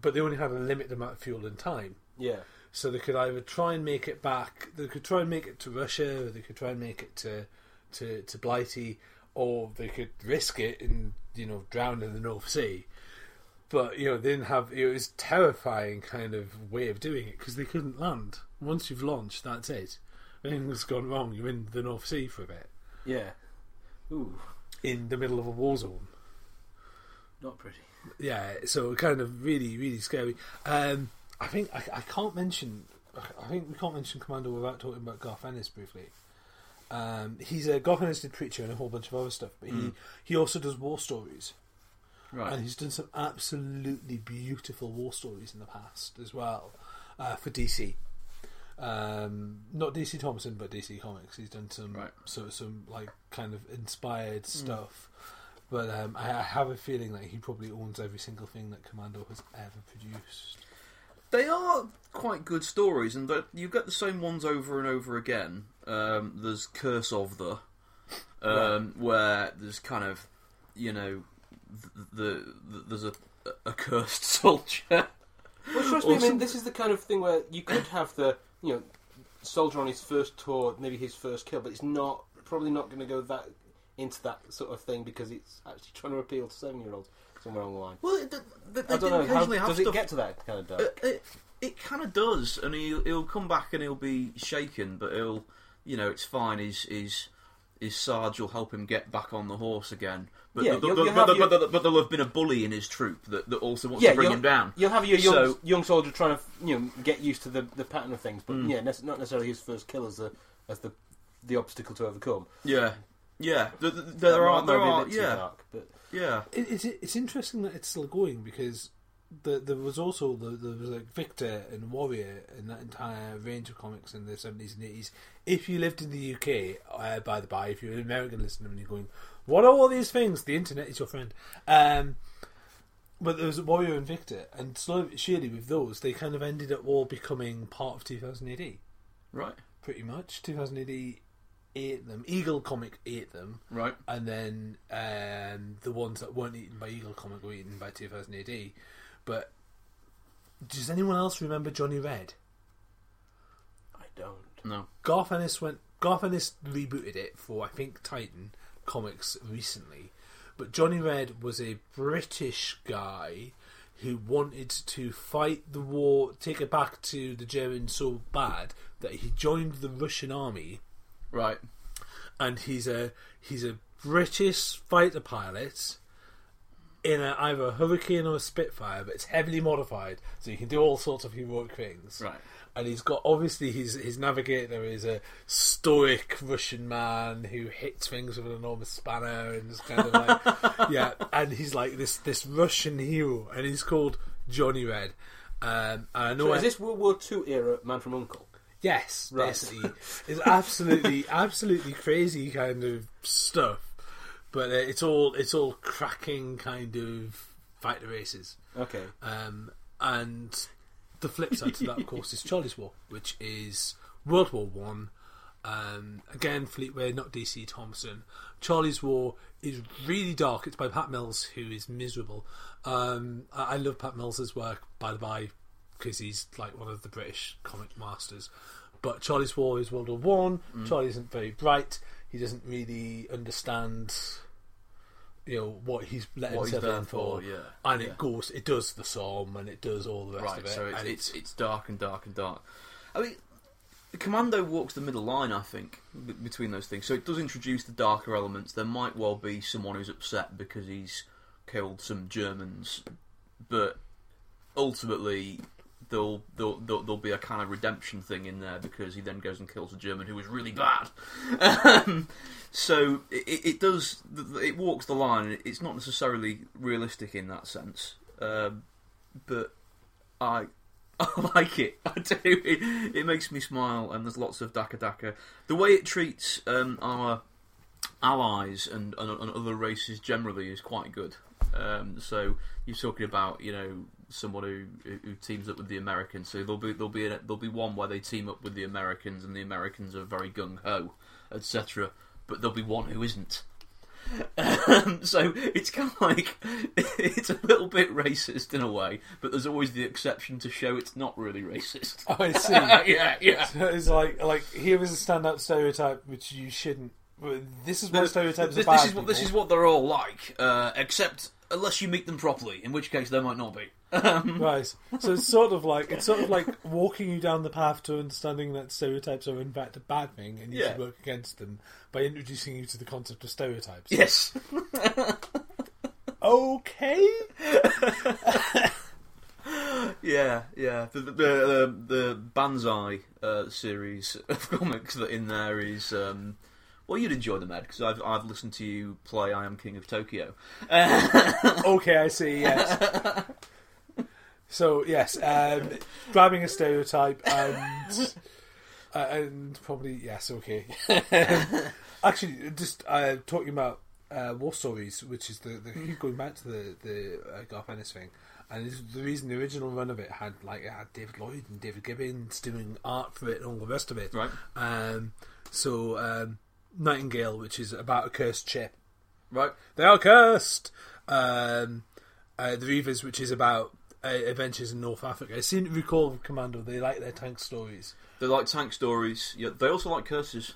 Speaker 1: but they only had a limited amount of fuel and time.
Speaker 3: Yeah.
Speaker 1: So they could either try and make it back, they could try and make it to Russia, or they could try and make it to to, to Blighty, or they could risk it and you know drown in the North Sea. But you know they didn't have. It was terrifying kind of way of doing it because they couldn't land. Once you've launched, that's it. Anything's gone wrong, you're in the North Sea for a bit,
Speaker 3: Yeah. Ooh,
Speaker 1: in the middle of a war zone.
Speaker 3: not pretty.
Speaker 1: Yeah, so kind of really, really scary. Um, I think I, I can't mention. I think we can't mention Commando without talking about Garth Ennis briefly. Um, he's a Garth Ennis did Preacher and a whole bunch of other stuff, but he he also does war stories,
Speaker 2: Right.
Speaker 1: and he's done some absolutely beautiful war stories in the past as well uh, for DC. Um, not DC Thomson, but DC Comics. He's done some
Speaker 2: Right.
Speaker 1: so some like kind of inspired stuff. But um, I, I have a feeling that he probably owns every single thing that Commando has ever produced.
Speaker 2: They are quite good stories, and that you get the same ones over and over again. Um, there's Curse of the, um, where there's kind of, you know, the, the, the there's a a cursed soldier.
Speaker 3: Well, trust me, I mean, this is the kind of thing where you could have the, you know, soldier on his first tour, maybe his first kill, but it's not probably not going to go that into that sort of thing because it's actually trying to appeal to seven-year-olds somewhere along the line.
Speaker 2: Well, it, they, they
Speaker 3: I don't
Speaker 2: do
Speaker 3: know. How,
Speaker 2: occasionally have
Speaker 3: does
Speaker 2: stuff.
Speaker 3: it get to that kind of dark?
Speaker 2: It, it, it kind of does, and he'll, he'll come back and he'll be shaken, but he'll, you know, it's fine. His his his Sarge will help him get back on the horse again. But,
Speaker 3: Yeah,
Speaker 2: the- the-
Speaker 3: you'll-
Speaker 2: the-
Speaker 3: you'll
Speaker 2: but,
Speaker 3: your-
Speaker 2: but, but there'll have been a bully in his troop that, that also wants
Speaker 3: yeah,
Speaker 2: to bring him down.
Speaker 3: You'll have your young
Speaker 2: So-
Speaker 3: young soldier trying to you know get used to the, the pattern of things, but
Speaker 2: Mm.
Speaker 3: yeah, nec- not necessarily his first kill as the as the the obstacle to overcome.
Speaker 2: Yeah, yeah. There, there,
Speaker 3: That
Speaker 2: there
Speaker 3: might-
Speaker 2: are,
Speaker 3: might
Speaker 2: there are, yeah,
Speaker 3: dark, but
Speaker 2: yeah.
Speaker 1: It, it's it's interesting that it's still going because the, there was also the, there was like Victor and Warrior and that entire range of comics in the seventies and eighties. If you lived in the UK, uh, by the by, if you're an American listener and you're going, "What are all these things?" The internet is your friend. Um, but there was Warrior and Victor, and slowly, surely with those, they kind of ended up all becoming part of 2000 AD,
Speaker 2: Right,
Speaker 1: pretty much. 2000 AD ate them. Eagle Comic ate them
Speaker 2: right.
Speaker 1: and then um, the ones that weren't eaten by Eagle Comic were eaten by 2000 AD. But does anyone else remember Johnny Red?
Speaker 3: I don't.
Speaker 2: No,
Speaker 1: Garth Ennis went. Garth Ennis rebooted it for I think Titan Comics recently, but Johnny Red was a British guy who wanted to fight the war, take it back to the Germans so bad that he joined the Russian army
Speaker 2: right.
Speaker 1: and he's a he's a British fighter pilot in a, either a Hurricane or a Spitfire, but it's heavily modified, so you can do all sorts of heroic things.
Speaker 2: Right.
Speaker 1: And he's got obviously his his navigator is a stoic Russian man who hits things with an enormous spanner and is kind of like yeah, and he's like this this Russian hero, and he's called Johnny Red. Um, and I know
Speaker 3: So
Speaker 1: I-
Speaker 3: is this World War Two era Man from Uncle?
Speaker 1: Yes,
Speaker 3: Right.
Speaker 1: basically, it's absolutely, absolutely crazy kind of stuff. But uh, it's all it's all cracking kind of fighter races.
Speaker 3: Okay.
Speaker 1: Um, and the flip side to that, of course, is Charley's War, which is World War One. Um, again, Fleetway, not DC Thomson. Charley's War is really dark. It's by Pat Mills, who is miserable. Um, I, I love Pat Mills's work, by the by, because he's like one of the British comic masters. But Charley's War is World War One. Mm. Charlie isn't very bright. He doesn't really understand, you know, what he's letting
Speaker 2: What he's
Speaker 1: himself
Speaker 2: there
Speaker 1: in for.
Speaker 2: for, yeah.
Speaker 1: And
Speaker 2: Yeah.
Speaker 1: it goes, it does the psalm, and it does all the rest
Speaker 2: Right,
Speaker 1: of it.
Speaker 2: so it's,
Speaker 1: and
Speaker 2: it's it's dark and dark and dark. I mean, the Commando walks the middle line, I think, b- between those things. So it does introduce the darker elements. There might well be someone who's upset because he's killed some Germans, but ultimately there'll there'll, there'll, there'll be a kind of redemption thing in there because he then goes and kills a German who was really bad. Um, so it, it does it walks the line. It's not necessarily realistic in that sense, um, but I I like it. I do. It, it makes me smile, and there's lots of Daka Daka. The way it treats um, our allies and, and, and other races generally is quite good. Um, so you're talking about you know someone who, who teams up with the Americans. So there'll be there'll be a, there'll be one where they team up with the Americans, and the Americans are very gung ho, etc. But there'll be one who isn't. Um, so it's kind of like it's a little bit racist in a way, but there's always the exception to show it's not really racist.
Speaker 1: Oh, I see.
Speaker 2: yeah, yeah.
Speaker 1: So it's like like here is a standout stereotype which you shouldn't. This is what stereotypes
Speaker 2: this, this is what this is what they're all like, uh, except unless you meet them properly, in which case they might not be.
Speaker 1: Right. So it's sort of like it's sort of like walking you down the path to understanding that stereotypes are in fact a bad thing, and you
Speaker 2: Yeah.
Speaker 1: should work against them by introducing you to the concept of stereotypes.
Speaker 2: Yes.
Speaker 1: Okay.
Speaker 2: Yeah, yeah. The the the, the Banzai uh, series of comics that in there is. Um, well, you'd enjoy them, Ed, because I've I've listened to you play "I Am King of Tokyo."
Speaker 1: Okay, I see. Yes. So yes, um, grabbing a stereotype and uh, and probably yes, okay. Actually, just uh, talking about uh, war stories, which is the, the going back to the the uh, Garth Ennis thing, and the reason the original run of it had like it had David Lloyd and David Gibbons doing art for it and all the rest of it.
Speaker 2: Right.
Speaker 1: Um, so um, Nightingale, which is about a cursed ship,
Speaker 2: Right.
Speaker 1: they are cursed. Um, uh, the Reavers, which is about uh, adventures in North Africa. I seem to recall Commando. They like their tank stories.
Speaker 2: They like tank stories. Yeah, they also like curses.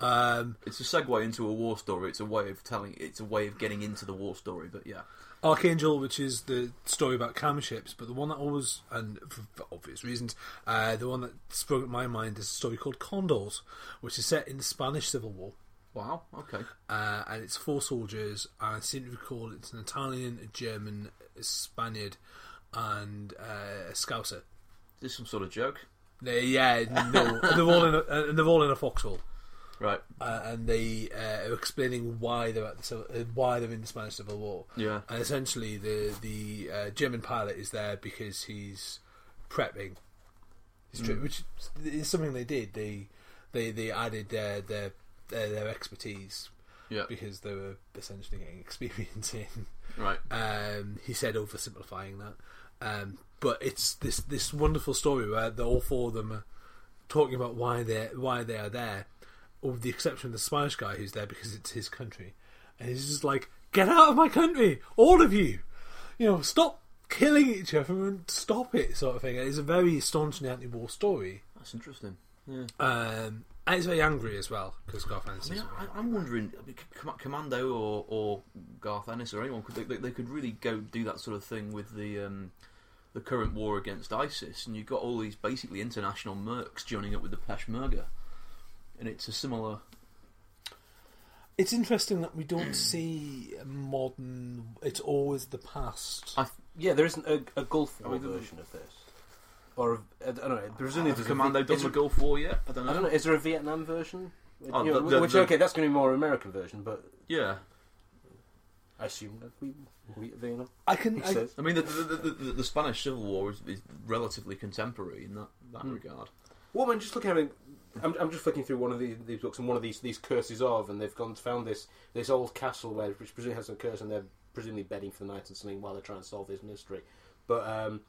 Speaker 1: Um,
Speaker 2: It's a segue into a war story. It's a way of telling. It's a way of getting into the war story. But yeah,
Speaker 1: Archangel, which is the story about camera ships, but the one that always, and for, for obvious reasons, uh, the one that sprung to my mind is a story called Condors, which is set in the Spanish Civil War.
Speaker 2: wow. Okay.
Speaker 1: Uh, and it's four soldiers. I seem to recall it's an Italian, a German, a Spaniard, and uh, a Scouser.
Speaker 2: Is this some sort of joke?
Speaker 1: They, yeah, no, they're all in a, uh, they're all in a foxhole,
Speaker 2: Right.
Speaker 1: uh, and they uh, are explaining why they're at the civil, uh, why they're in the Spanish Civil War.
Speaker 2: Yeah.
Speaker 1: And essentially, the the uh, German pilot is there because he's prepping, he's
Speaker 2: Mm.
Speaker 1: tri- which is something they did. They they they added their their their, their expertise
Speaker 2: Yeah.
Speaker 1: because they were essentially getting experience in.
Speaker 2: Right.
Speaker 1: Um, he said oversimplifying that, um, but it's this this wonderful story where the, all four of them are talking about why they why they are there, with the exception of the Spanish guy who's there because it's his country, and he's just like, "Get out of my country, all of you! You know, stop killing each other and stop it," sort of thing. And it's a very staunchly anti-war story,
Speaker 2: That's interesting. Yeah.
Speaker 1: um, and it's very angry as well because Garth Ennis
Speaker 2: I mean,
Speaker 1: is-
Speaker 2: I, I'm wondering, I mean, Commando or, or Garth Ennis or anyone could they, they, they could really go do that sort of thing with the um, the current war against ISIS, and you've got all these basically international mercs joining up with the Peshmerga, and it's a similar.
Speaker 1: It's interesting that we don't see modern. It's always the past.
Speaker 2: I
Speaker 3: Yeah, there isn't a, a Gulf War
Speaker 2: I mean,
Speaker 3: version of this, or a, I don't know. Presumably,
Speaker 2: have
Speaker 3: there's
Speaker 2: Commando
Speaker 3: a, V-
Speaker 2: done
Speaker 3: is
Speaker 2: the
Speaker 3: there-
Speaker 2: Gulf War yet? I don't know.
Speaker 3: I don't know. Is there a Vietnam version?
Speaker 2: Oh,
Speaker 3: You know,
Speaker 2: the- the-
Speaker 3: which
Speaker 2: the-
Speaker 3: okay, that's going to be more American version, but
Speaker 2: Yeah,
Speaker 3: I assume that we we Vietnam.
Speaker 1: I can. I.
Speaker 2: I mean the the, the, the, the Spanish Civil War is, is relatively contemporary in that that hmm. regard.
Speaker 3: Well, I'm just look at. it, I'm, I'm just flicking through one of these, these books, and one of these these curses of, and they've gone to found this this old castle where which presumably has some curse, and they're presumably bedding for the night and something while they're trying to solve this mystery. But um,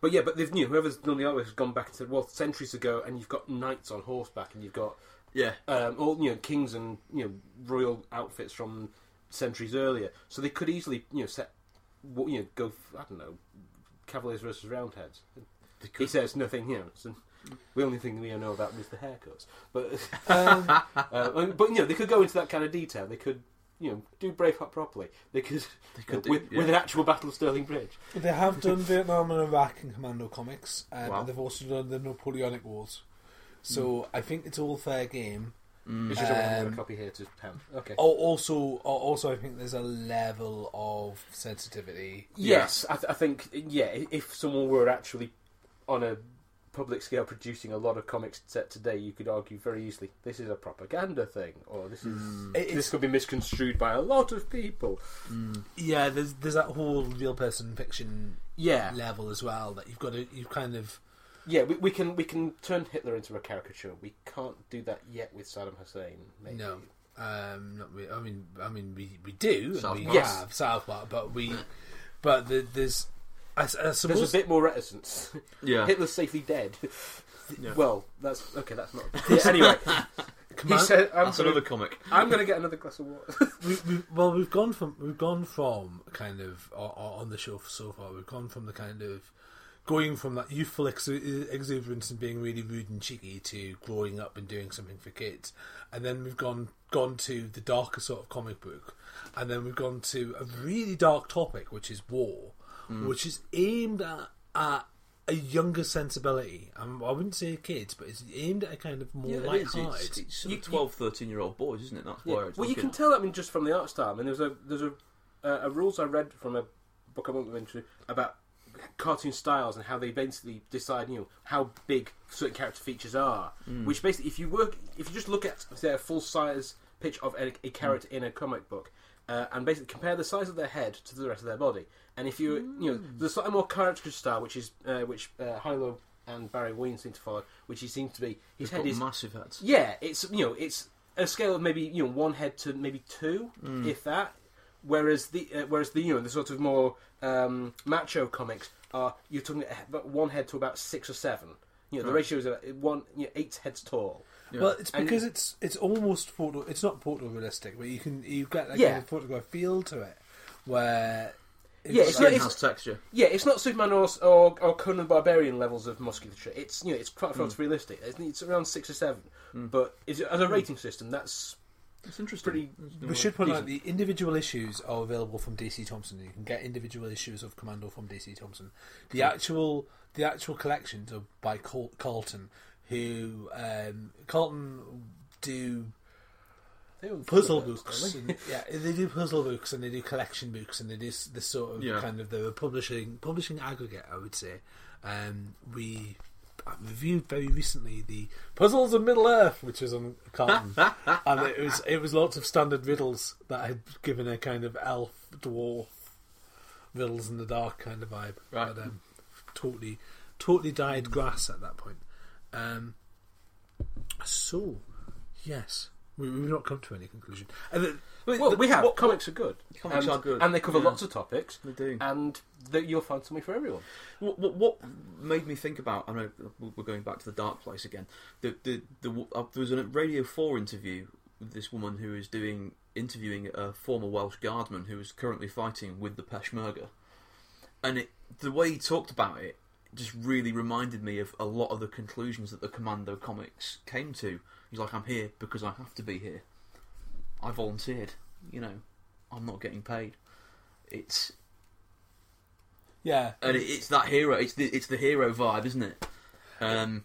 Speaker 3: but yeah, but they've you know, whoever's done the artwork has gone back and said, well, centuries ago, and you've got knights on horseback, and you've got
Speaker 2: Yeah,
Speaker 3: um, all you know kings and you know royal outfits from centuries earlier. So they could easily you know set you know go I don't know cavaliers versus roundheads. He says nothing you know. So the only thing we know about is the haircuts, but
Speaker 1: um,
Speaker 3: uh, but you know they could go into that kind of detail. They could you know do Braveheart properly. They could,
Speaker 2: They could do-
Speaker 3: with,
Speaker 2: yeah.
Speaker 3: with an actual Battle of Stirling Bridge.
Speaker 1: they have done Vietnam and Iraq in Commando comics, um,
Speaker 2: Wow.
Speaker 1: and they've also done the Napoleonic Wars. So I think it's all fair game.
Speaker 3: It's just a
Speaker 1: Um,
Speaker 3: copy here to pound. Okay.
Speaker 1: Al- Also, also, I think there's a level of sensitivity.
Speaker 3: Yes, I, th- I think yeah. If someone were actually on a public scale producing a lot of comics set today, you could argue very easily this is a propaganda thing, or this is
Speaker 1: It-
Speaker 3: this could be misconstrued by a lot of people.
Speaker 1: Yeah, there's there's that whole real person fiction
Speaker 3: Yeah,
Speaker 1: level as well that you've got to you kind of
Speaker 3: yeah. We, we can we can turn Hitler into a caricature. We can't do that yet with Saddam Hussein. Maybe.
Speaker 1: no. Um, not really. I mean, I mean, we we do. and
Speaker 2: South
Speaker 1: we
Speaker 2: Park.
Speaker 3: Yes.
Speaker 1: have South Park, but we, but the, there's, I, s- I suppose
Speaker 3: There's a bit more reticence.
Speaker 2: yeah.
Speaker 3: Hitler's safely dead.
Speaker 2: Yeah.
Speaker 3: Well, that's okay. That's not. Yeah, anyway,
Speaker 1: command-
Speaker 3: said, "I'm
Speaker 2: That's
Speaker 3: gonna,
Speaker 2: another comic.
Speaker 3: I'm going to get another glass of water."
Speaker 1: we, we, well, we've gone from we've gone from kind of o- o- on the show so far. We've gone from the kind of going from that youthful exu- exuberance and being really rude and cheeky to growing up and doing something for kids, and then we've gone gone to the darker sort of comic book, and then we've gone to a really dark topic, which is war, which is aimed at, at a younger sensibility. Um, I wouldn't say kids, but it's aimed at a kind of more
Speaker 2: Yeah,
Speaker 1: light-hearted.
Speaker 2: It's, it's sort
Speaker 3: You-
Speaker 2: of 12, 13 year old boys, isn't it? That's
Speaker 3: Yeah.
Speaker 2: why it's
Speaker 3: Well, you
Speaker 2: looking
Speaker 3: can tell. I mean, just from the art style. I mean, there's a there's a uh, a rules I read from a book I won't go into about cartoon styles and how they basically decide, you know, how big certain character features are. Which basically, if you work, if you just look at say a full size pitch of a, a character in a comic book. Uh, and basically compare the size of their head to the rest of their body, and if you you know the slightly more character style, which is uh, which uh, Hilo and Barry Ween seem to follow, which he seems to be his
Speaker 2: They've
Speaker 3: head
Speaker 2: got
Speaker 3: is
Speaker 2: massive heads.
Speaker 3: yeah, it's you know it's a scale of maybe you know one head to maybe two, if that. Whereas the uh, whereas the you know the sort of more um, macho comics are you're talking about one head to about six or seven. You know the ratio is uh, one you know, eight heads tall.
Speaker 2: Yeah.
Speaker 1: Well, it's
Speaker 3: And-
Speaker 1: because it's it's almost photo. It's not photorealistic, but you can you get like
Speaker 3: Yeah.
Speaker 1: kind of photograph feel to it, where
Speaker 3: Yeah, it's not-
Speaker 2: has texture.
Speaker 3: Yeah, it's not Superman or or, or Conan Barbarian levels of musculature. It's you know it's quite photorealistic. It's, it's around six or seven, but is as a rating system that's
Speaker 2: It's interesting.
Speaker 3: pretty.
Speaker 1: we should point out the individual issues are available from DC Thomson. You can get individual issues of Commando from DC Thomson. The actual the actual collections are by Col- Carlton, who um, Carlton do
Speaker 3: They
Speaker 1: puzzle
Speaker 3: Thunderbirds,
Speaker 1: books. And, yeah, they do puzzle books and they do collection books and they do s- this sort of
Speaker 2: Yeah.
Speaker 1: kind of the publishing publishing aggregate. I would say. Um, we I reviewed very recently the Puzzles of Middle Earth, which was on Carlton, and it was it was lots of standard riddles that had given a kind of elf dwarf riddles in the dark kind of vibe.
Speaker 2: Right.
Speaker 1: But, um, totally, totally dyed grass at that point. Um, so, yes, we, we've not come to any conclusion. And the,
Speaker 3: Well, we have
Speaker 2: What-
Speaker 3: comics are good.
Speaker 2: Comics
Speaker 3: and,
Speaker 2: are good,
Speaker 3: and they cover
Speaker 2: yeah.
Speaker 3: lots of topics.
Speaker 2: They do.
Speaker 3: and that you'll find something for everyone.
Speaker 2: What, what, what made me think about? I know we're going back to the dark place again. The, the, the, uh, there was a Radio Four interview with this woman who is doing interviewing a former Welsh guardsman who is currently fighting with the Peshmerga, and it, the way he talked about it just really reminded me of a lot of the conclusions that the Commando comics came to. He's like, "I'm here because I have to be here. I volunteered. You know, I'm not getting paid." It's
Speaker 1: yeah,
Speaker 2: and it, it's that hero. It's the it's the hero vibe, isn't it? Um,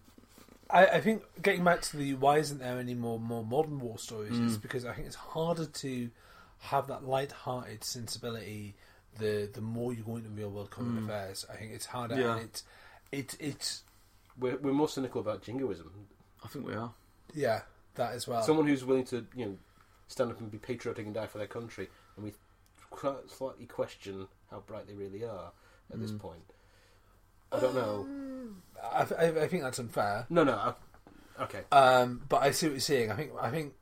Speaker 1: I, I think getting back to the why isn't there any more more modern war stories
Speaker 2: Mm.
Speaker 1: is because I think it's harder to have that light-hearted sensibility the the more you go into real world current affairs. I think it's harder
Speaker 2: Mm. Yeah.
Speaker 1: and it's it, it's
Speaker 3: We're, we're more cynical about jingoism.
Speaker 2: I think we are.
Speaker 1: Yeah that as well.
Speaker 3: Someone who's willing to, you know, stand up and be patriotic and die for their country, and we slightly question how bright they really are at this hmm. point. I don't know.
Speaker 1: Um, I, I, I think that's unfair.
Speaker 3: No, no. I, okay.
Speaker 1: Um, but I see what you're saying. I think I think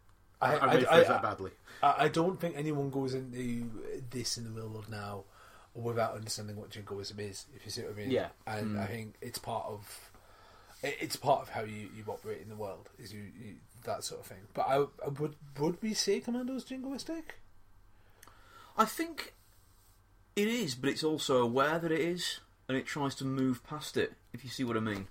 Speaker 1: I
Speaker 3: I,
Speaker 1: I, I,
Speaker 3: that badly.
Speaker 1: I, I don't think anyone goes into this in the real world now without understanding what jingoism is. If you see what I mean.
Speaker 3: Yeah.
Speaker 1: And I hmm. think it's part of it- it's part of how you, you operate in the world is you, you that sort of thing. But I, I would would we say Commando's jingoistic?
Speaker 2: I think it is, but it's also aware that it is, and it tries to move past it. If you see what I mean,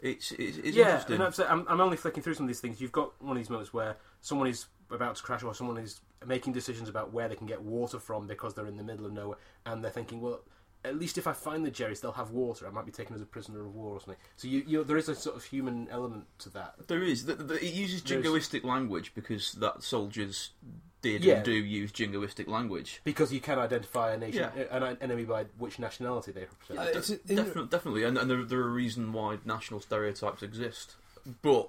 Speaker 2: it's it's, it's
Speaker 3: yeah,
Speaker 2: interesting.
Speaker 3: and I'm, I'm, I'm only flicking through some of these things. You've got one of these moments where someone is about to crash, or someone is making decisions about where they can get water from because they're in the middle of nowhere, and they're thinking, well, at least if I find the Jerrys, they'll have water. I might be taken as a prisoner of war or something. So you, you, there is a sort of human element to that.
Speaker 2: There is. The, the, it uses jingoistic language because that soldiers did
Speaker 3: Yeah.
Speaker 2: and do use jingoistic language.
Speaker 3: Because you can identify a nation,
Speaker 2: Yeah.
Speaker 3: an enemy by which nationality they represent.
Speaker 1: It's in-
Speaker 2: Definitely, definitely, and, and there, there are reasons why national stereotypes exist, but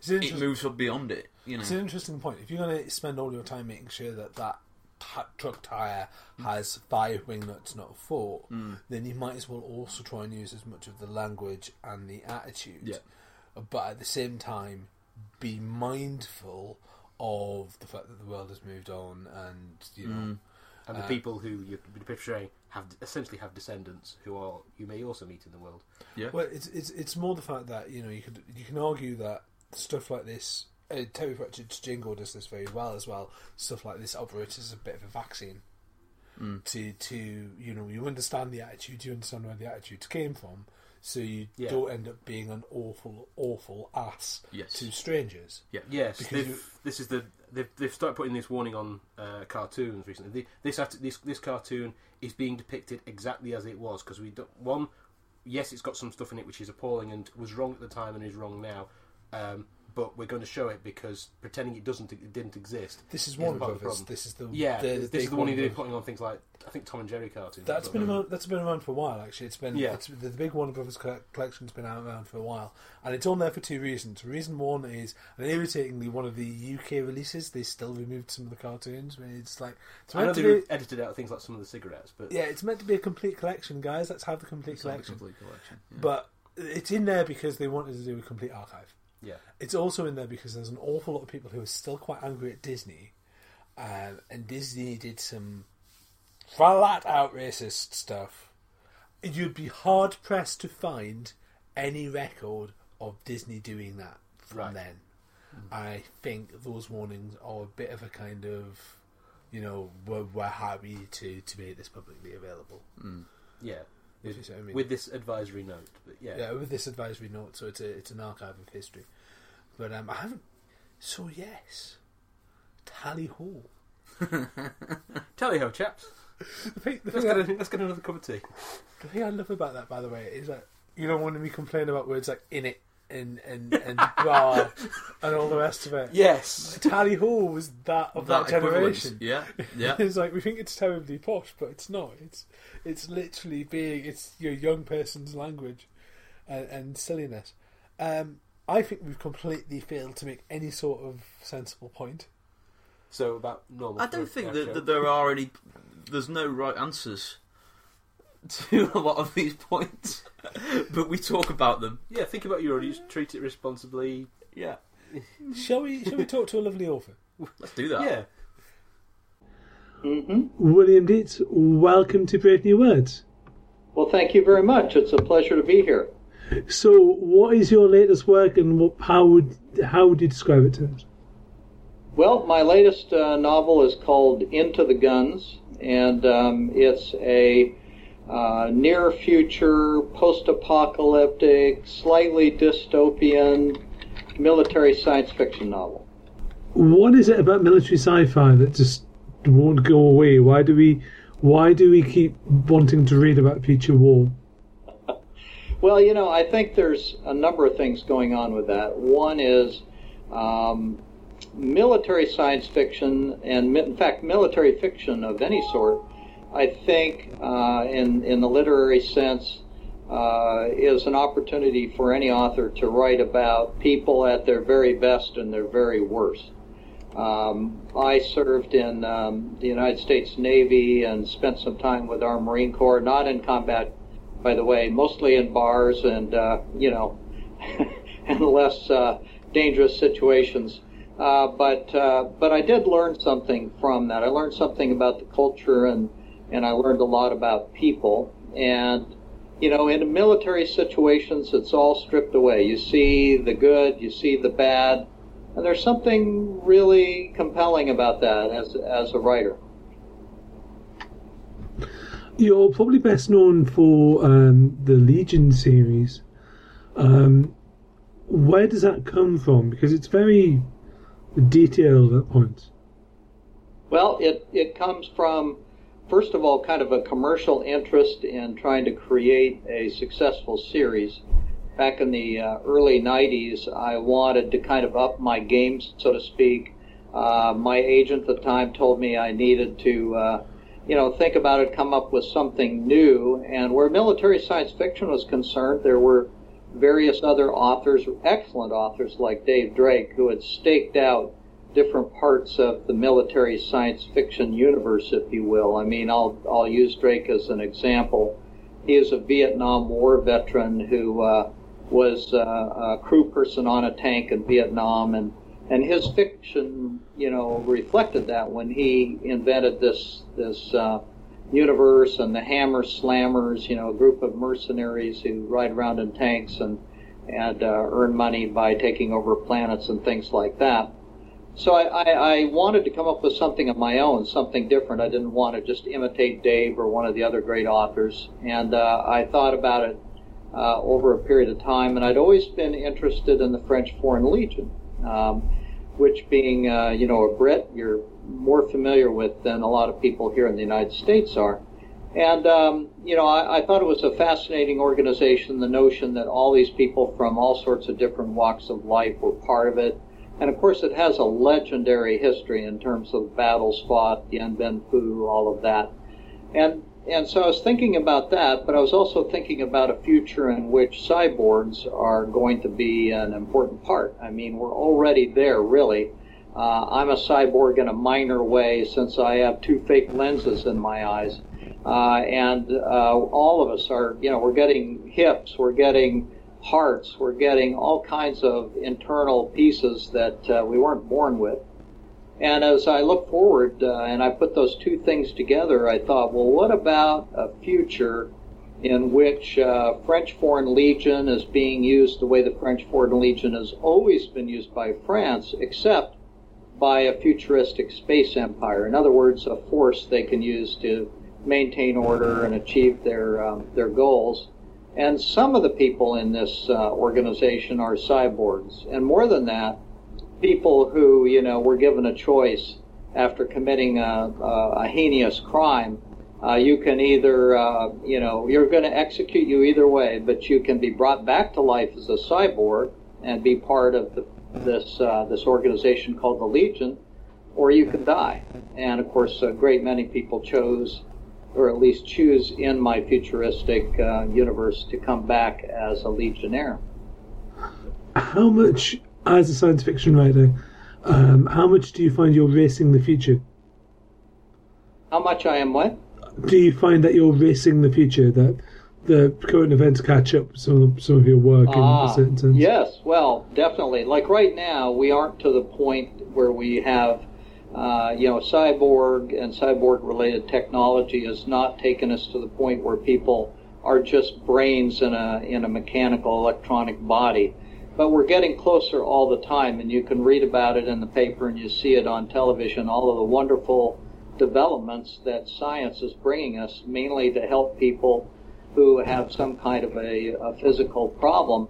Speaker 2: it
Speaker 1: interest-
Speaker 2: moves beyond it. You know,
Speaker 1: it's an interesting point. If you're going to spend all your time making sure that that t- truck tire has five wing nuts, not four, then you might as well also try and use as much of the language and the attitude.
Speaker 2: Yeah.
Speaker 1: But at the same time, be mindful of the fact that the world has moved on, and you know,
Speaker 3: and the
Speaker 1: uh,
Speaker 3: people who you're portraying have essentially have descendants who are you may also meet in the world.
Speaker 2: yeah,
Speaker 1: Well, it's it's it's more the fact that you know you could you can argue that stuff like this uh, Terry Pratchett's Jingo does this very well as well. Stuff like this operates as a bit of a vaccine
Speaker 2: Mm.
Speaker 1: to to you know you understand the attitude, you understand where the attitudes came from, so you
Speaker 3: Yeah.
Speaker 1: don't end up being an awful awful ass
Speaker 2: Yes.
Speaker 1: to strangers.
Speaker 2: Yeah.
Speaker 3: Yes,
Speaker 1: Because
Speaker 3: this is the they've, they've started putting this warning on uh, cartoons recently. The, this, this this cartoon is being depicted exactly as it was because we don't, one, yes, it's got some stuff in it which is appalling and was wrong at the time and is wrong now, um, but we're going to show it because pretending it doesn't it didn't exist.
Speaker 1: This is
Speaker 3: part of the problem.
Speaker 1: This is the
Speaker 3: Yeah,
Speaker 1: the,
Speaker 3: this is the one they're putting on things like I think Tom and Jerry cartoons.
Speaker 1: That's been around, that's been around for a while. Actually, it's been
Speaker 3: Yeah.
Speaker 1: it's, the, the big Warner Brothers co- collection's been out around for a while, and it's on there for two reasons. Reason one is, and irritatingly, one of the UK releases they still removed some of the cartoons. I mean, It's like it's
Speaker 3: I know they
Speaker 1: be,
Speaker 3: edited out things like some of the cigarettes, but
Speaker 1: yeah, it's meant to be a complete collection, guys. Let's have the complete collection.
Speaker 2: complete collection. yeah.
Speaker 1: But it's in there because they wanted to do a complete archive.
Speaker 3: Yeah,
Speaker 1: It's also in there because there's an awful lot of people who are still quite angry at Disney, um, and Disney did some flat out racist stuff. You'd be hard pressed to find any record of Disney doing that from
Speaker 3: Right.
Speaker 1: then. I think those warnings are a bit of a kind of, you know, we're, we're happy to, to make this publicly available.
Speaker 3: yeah.
Speaker 1: If you see what I mean.
Speaker 3: With this advisory note, but yeah,
Speaker 1: Yeah, with this advisory note, so it's a, it's an archive of history. But um, I haven't. So yes, tally ho.
Speaker 3: Tally ho, chaps.
Speaker 1: The thing, the,
Speaker 3: Let's get, a, let's get another cup of tea.
Speaker 1: the thing I love about that, by the way, is that you don't want me complain about words like in it and and and bar and all the rest of it.
Speaker 3: Yes.
Speaker 1: Tally Hall was that of that,
Speaker 2: equivalence.
Speaker 1: generation.
Speaker 2: Yeah, yeah.
Speaker 1: it's like we think it's terribly posh, but it's not. It's it's literally being it's your young person's language and, and silliness. Um, I think we've completely failed to make any sort of sensible point.
Speaker 3: So about normal.
Speaker 2: I don't think that, that there are any. There's no right answers to a lot of these points, but we talk about them.
Speaker 3: Yeah, think about your audience. Treat it responsibly.
Speaker 2: Yeah,
Speaker 1: Shall we? Shall we talk to a lovely author?
Speaker 2: let's do that.
Speaker 3: Yeah.
Speaker 1: William Dietz, welcome to Brave New Words.
Speaker 5: Well, thank you very much. It's a pleasure to be here.
Speaker 1: So, what is your latest work, and what, how would how would you describe it to us?
Speaker 5: Well, my latest uh, novel is called Into the Guns, and um, it's a uh, near future, post apocalyptic, slightly dystopian military science fiction novel.
Speaker 1: What is it about military sci-fi that just won't go away? Why do we why do we keep wanting to read about future war?
Speaker 5: Well, you know, I think there's a number of things going on with that. One is um, military science fiction, and mi- in fact, military fiction of any sort. I think, uh, in in the literary sense, uh, is an opportunity for any author to write about people at their very best and their very worst. Um, I served in um, the United States Navy and spent some time with our Marine Corps, not in combat by the way, mostly in bars and uh, you know, and less uh, dangerous situations. Uh, but uh, but I did learn something from that. I learned something about the culture and and I learned a lot about people. And you know, in military situations, it's all stripped away. You see the good, you see the bad, and there's something really compelling about that as as a writer.
Speaker 6: You're probably best known for um, the Legion series. Um, where does that come from? Because it's very detailed at points.
Speaker 5: Well, it, it comes from, first of all, kind of a commercial interest in trying to create a successful series. Back in the uh, early 90s, I wanted to kind of up my game, so to speak. Uh, my agent at the time told me I needed to, uh, you know, think about it, come up with something new. And where military science fiction was concerned, there were various other authors, excellent authors like Dave Drake, who had staked out different parts of the military science fiction universe, if you will. I mean, I'll I'll use Drake as an example. He is a Vietnam War veteran who uh, was uh, a crew person on a tank in Vietnam, and and his fiction, you know, reflected that when he invented this this uh, universe and the Hammer's Slammers, you know, a group of mercenaries who ride around in tanks and and uh, earn money by taking over planets and things like that. So I, I, I wanted to come up with something of my own, something different. I didn't want to just imitate Dave or one of the other great authors. And uh, I thought about it uh, over a period of time, and I'd always been interested in the French Foreign Legion, um, which being, uh, you know, a Brit, you're more familiar with than a lot of people here in the United States are. And, um, you know, I, I thought it was a fascinating organization, the notion that all these people from all sorts of different walks of life were part of it and of course, it has a legendary history in terms of battles fought, Dien Bien Phu, all of that. And and so I was thinking about that, but I was also thinking about a future in which cyborgs are going to be an important part. I mean, we're already there, really. Uh, I'm a cyborg in a minor way since I have two fake lenses in my eyes. Uh, and uh, all of us are, you know, we're getting hips, we're getting hearts, we're getting all kinds of internal pieces that uh, we weren't born with. And as I look forward uh, and I put those two things together, I thought, well, what about a future in which uh, French Foreign Legion is being used the way the French Foreign Legion has always been used by France, except by a futuristic space empire. In other words, a force they can use to maintain order and achieve their um, their goals. And some of the people in this uh, organization are cyborgs. And more than that, people who, you know, were given a choice after committing a, a, a heinous crime. Uh, you can either, uh, you know, you're going to execute you either way, but you can be brought back to life as a cyborg and be part of the, this uh, this organization called the Legion, or you can die. And of course, a great many people chose or at least choose in my futuristic uh, universe to come back as a legionnaire.
Speaker 6: How much, as a science fiction writer, um, how much do you find you're racing the future?
Speaker 5: How much I am what?
Speaker 6: Do you find that you're racing the future, that the current events catch up some of, some of your work in
Speaker 5: Ah,
Speaker 6: a certain sense?
Speaker 5: Yes, well, definitely. Like right now, we aren't to the point where we have, uh, you know, cyborg and cyborg related technology has not taken us to the point where people are just brains in a in a mechanical electronic body. But we're getting closer all the time, and you can read about it in the paper and you see it on television. All of the wonderful developments that science is bringing us, mainly to help people who have some kind of a, a physical problem.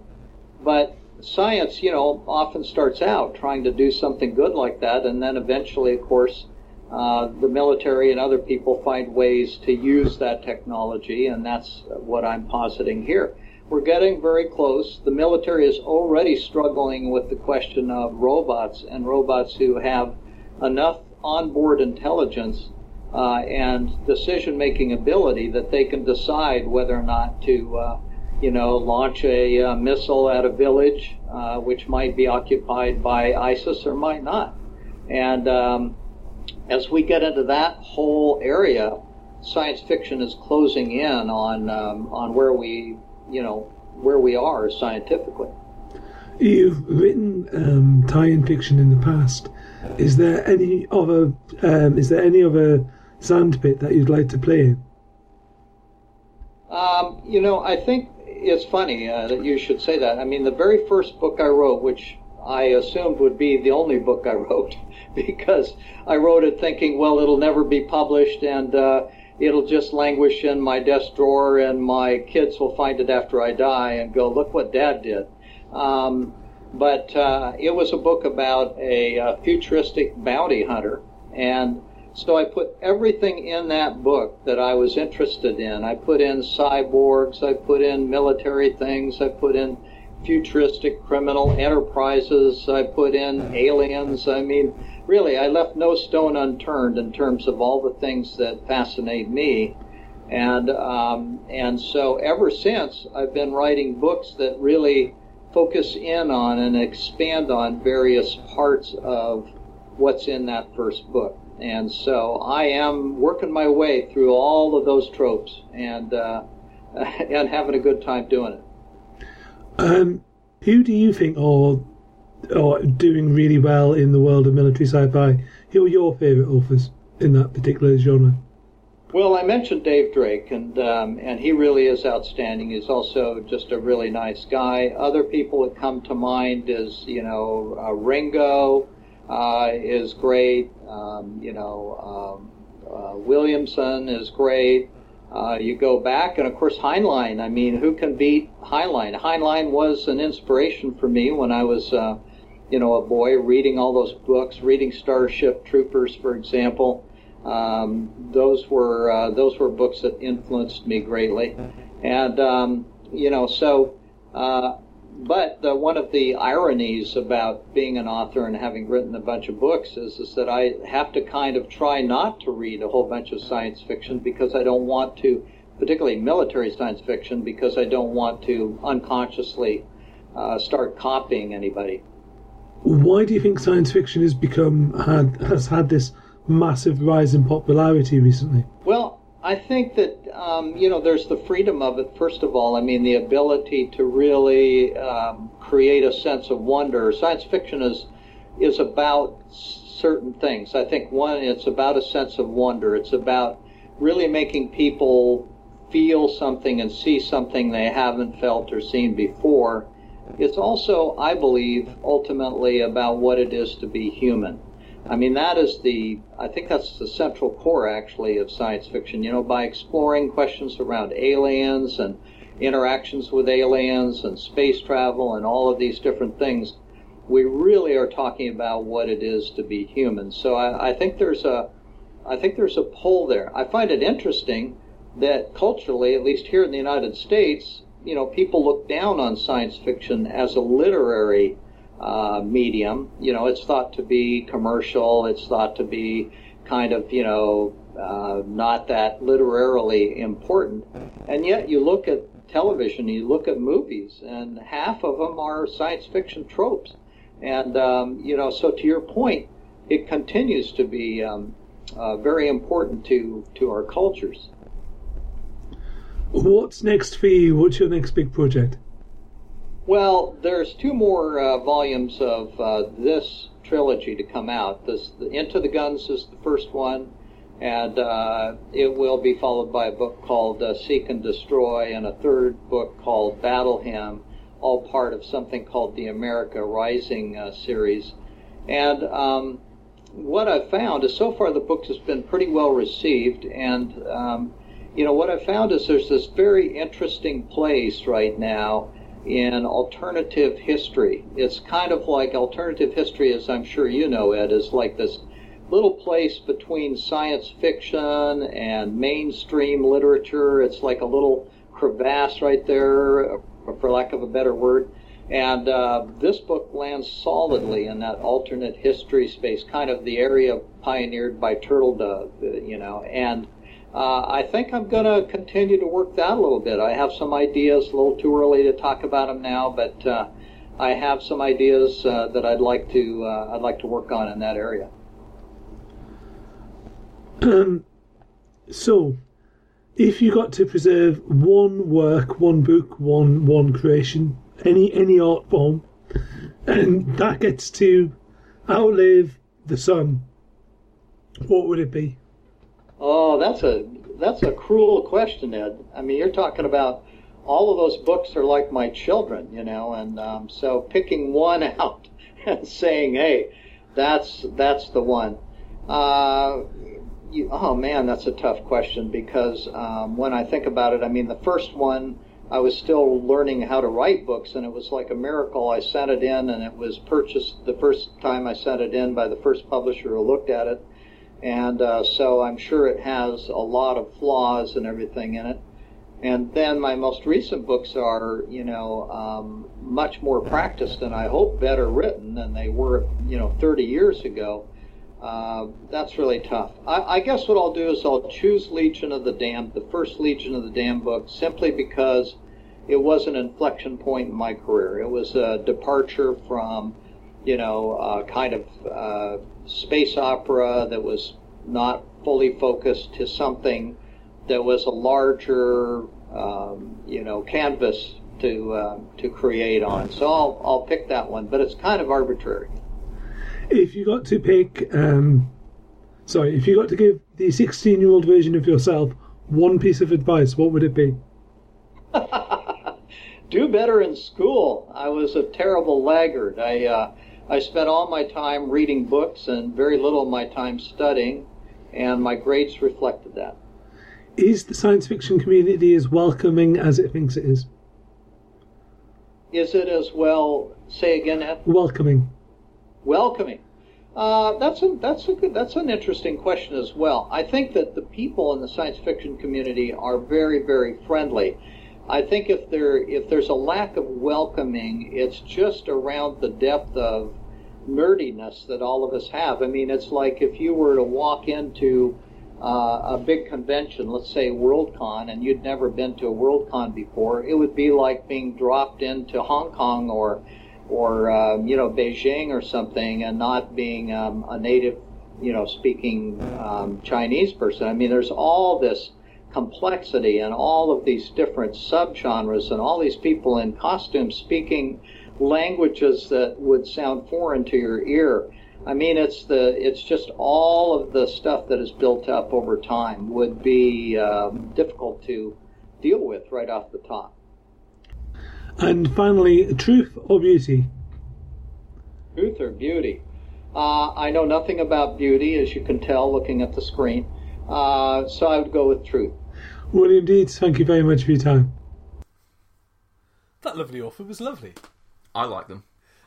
Speaker 5: But science, you know, often starts out trying to do something good like that, and then eventually, of course, uh, the military and other people find ways to use that technology, and that's what I'm positing here. We're getting very close. The military is already struggling with the question of robots and robots who have enough onboard intelligence uh, and decision making ability that they can decide whether or not to, uh, you know, launch a uh, missile at a village uh, which might be occupied by ISIS or might not. And um, as we get into that whole area, science fiction is closing in on um, on where we, you know, where we are scientifically.
Speaker 6: You've written um, tie-in fiction in the past. Is there any other? Um, is there any other sandpit that you'd like to play in?
Speaker 5: Um, you know, I think it's funny uh, that you should say that. I mean, the very first book I wrote, which I assumed would be the only book I wrote, because I wrote it thinking, well, it'll never be published and uh, it'll just languish in my desk drawer, and my kids will find it after I die and go, look what Dad did. Um, but uh, it was a book about a, uh futuristic bounty hunter, and so I put everything in that book that I was interested in. I put in cyborgs, I put in military things, I put in futuristic criminal enterprises, I put in aliens. I mean, really, I left no stone unturned in terms of all the things that fascinate me. And um, and so ever since, I've been writing books that really focus in on and expand on various parts of what's in that first book. And so I am working my way through all of those tropes and uh, and having a good time doing it.
Speaker 6: Um, who do you think are are doing really well in the world of military sci-fi? Who are your favourite authors in that particular genre?
Speaker 5: Well, I mentioned Dave Drake, and um, and he really is outstanding. He's also just a really nice guy. Other people that come to mind is you know uh, Ringo uh, is great. Um, you know um, uh, Williamson is great. Uh, you go back, and of course Heinlein. I mean, who can beat Heinlein? Heinlein was an inspiration for me when I was uh, you know a boy reading all those books, reading Starship Troopers, for example. Um, those were uh, those were books that influenced me greatly, and um, you know so. But the, one of the ironies about being an author and having written a bunch of books is, is that I have to kind of try not to read a whole bunch of science fiction because I don't want to, particularly military science fiction, because I don't want to unconsciously uh, start copying anybody.
Speaker 6: Why do you think science fiction has become had has had this massive rise in popularity recently?
Speaker 5: Well, I think that um, you know there's the freedom of it. First of all, I mean the ability to really um, create a sense of wonder. Science fiction is is about certain things. I think one, it's about a sense of wonder. It's about really making people feel something and see something they haven't felt or seen before. It's also, I believe, ultimately about what it is to be human. I mean, that is the, I think that's the central core actually of science fiction. You know, by exploring questions around aliens and interactions with aliens and space travel and all of these different things, we really are talking about what it is to be human. So I, I think there's a, I think there's a pull there. I find it interesting that culturally, at least here in the United States, you know, people look down on science fiction as a literary uh, medium. You know, it's thought to be commercial. It's thought to be kind of, you know, uh, not that literarily important. And yet you look at television, you look at movies, and half of them are science fiction tropes. And, um, you know, so to your point, it continues to be um, uh, very important to, to our cultures.
Speaker 6: What's next for you? What's your next big project?
Speaker 5: Well, there's two more uh, volumes of uh, this trilogy to come out. This the Into the Guns is the first one, and uh, it will be followed by a book called uh, Seek and Destroy, and a third book called Battle Hymn, all part of something called the America Rising uh, series. And um, what I've found is so far the book has been pretty well received, and um, you know what I've found is there's this very interesting place right now in alternative history. It's kind of like alternative history, as I'm sure you know, Ed, is like this little place between science fiction and mainstream literature. It's like a little crevasse right there, for lack of a better word. And uh, this book lands solidly in that alternate history space, kind of the area pioneered by Turtledove, you know. And uh, I think I'm going to continue to work that a little bit. I have some ideas, a little too early to talk about them now, but uh, I have some ideas uh, that I'd like to uh, I'd like to work on in that area.
Speaker 6: Um, so, if you got to preserve one work, one book, one one creation, any any art form, and that gets to outlive the sun, what would it be?
Speaker 5: Oh, that's a that's a cruel question, Ed. I mean, you're talking about all of those books are like my children, you know, and um, so picking one out and saying, "Hey, that's that's the one." Uh, you, oh man, that's a tough question because um, when I think about it, I mean, the first one I was still learning how to write books, and it was like a miracle. I sent it in, and it was purchased the first time I sent it in by the first publisher who looked at it and uh, so I'm sure it has a lot of flaws and everything in it. And then my most recent books are, you know, um, much more practiced and I hope better written than they were, you know, 30 years ago. Uh, that's really tough. I, I, guess what I'll do is I'll choose Legion of the Damned, the first Legion of the Damned book, simply because it was an inflection point in my career. It was a departure from, you know, uh, kind of uh, space opera that was not fully focused to something that was a larger, um, you know, canvas to uh, to create on. So I'll I'll pick that one, but it's kind of arbitrary.
Speaker 6: If you got to pick um, Sorry, if you got to give the 16 year old version of yourself one piece of advice, what would it be?
Speaker 5: do better in school. I was a terrible laggard. I uh, I spent all my time reading books and very little of my time studying, and my grades reflected that.
Speaker 6: Is the science fiction community as welcoming as it thinks it is?
Speaker 5: Is it as well? Say again, Ed?
Speaker 6: Welcoming.
Speaker 5: Welcoming. Uh, that's a that's a good that's an interesting question as well. I think that the people in the science fiction community are very very friendly. I think if there if there's a lack of welcoming, it's just around the depth of nerdiness that all of us have. I mean, it's like if you were to walk into uh, a big convention, let's say Worldcon, and you'd never been to a Worldcon before, it would be like being dropped into Hong Kong or or um, you know Beijing or something, and not being um, a native, you know, speaking um, Chinese person. I mean, there's all this complexity and all of these different subgenres and all these people in costumes speaking languages that would sound foreign to your ear. I mean, it's the it's just all of the stuff that is built up over time would be um, difficult to deal with right off the top.
Speaker 6: And finally, truth or beauty?
Speaker 5: Truth or beauty? Uh, I know nothing about beauty, as you can tell looking at the screen. Uh, so I would go with truth.
Speaker 6: William Dietz, thank you very much for your time.
Speaker 1: That lovely author was lovely.
Speaker 2: I like them.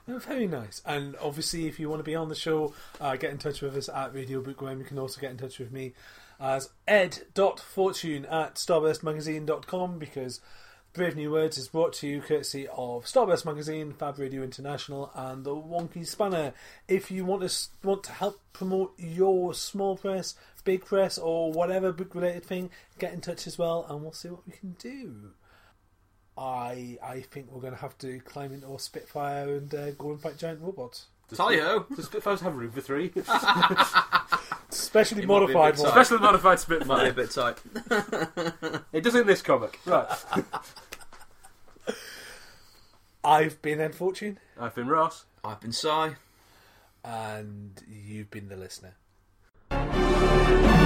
Speaker 1: They were very nice. And obviously, if you want to be on the show, uh, get in touch with us at Radio Bookworm. You can also get in touch with me as ed.fortune at starburstmagazine.com because Brave New Words is brought to you courtesy of Starburst Magazine, Fab Radio International, and the Wonky Spanner. If you want to want to help promote your small press, big press, or whatever book related thing, get in touch as well, and we'll see what we can do. I I think we're going to have to climb into a Spitfire and uh, go and fight giant robots,
Speaker 2: Tally-ho!
Speaker 3: Does Spitfires have room for three?
Speaker 1: especially
Speaker 2: It might be a
Speaker 1: modified
Speaker 2: bit
Speaker 1: ones.
Speaker 3: Specially modified
Speaker 2: Might be
Speaker 3: Spitfire.
Speaker 2: a bit tight.
Speaker 3: It does in this comic. Right.
Speaker 1: I've been Ed Fortune,
Speaker 3: I've been Ross.
Speaker 2: I've been Si.
Speaker 1: and you've been the listener. Thank you.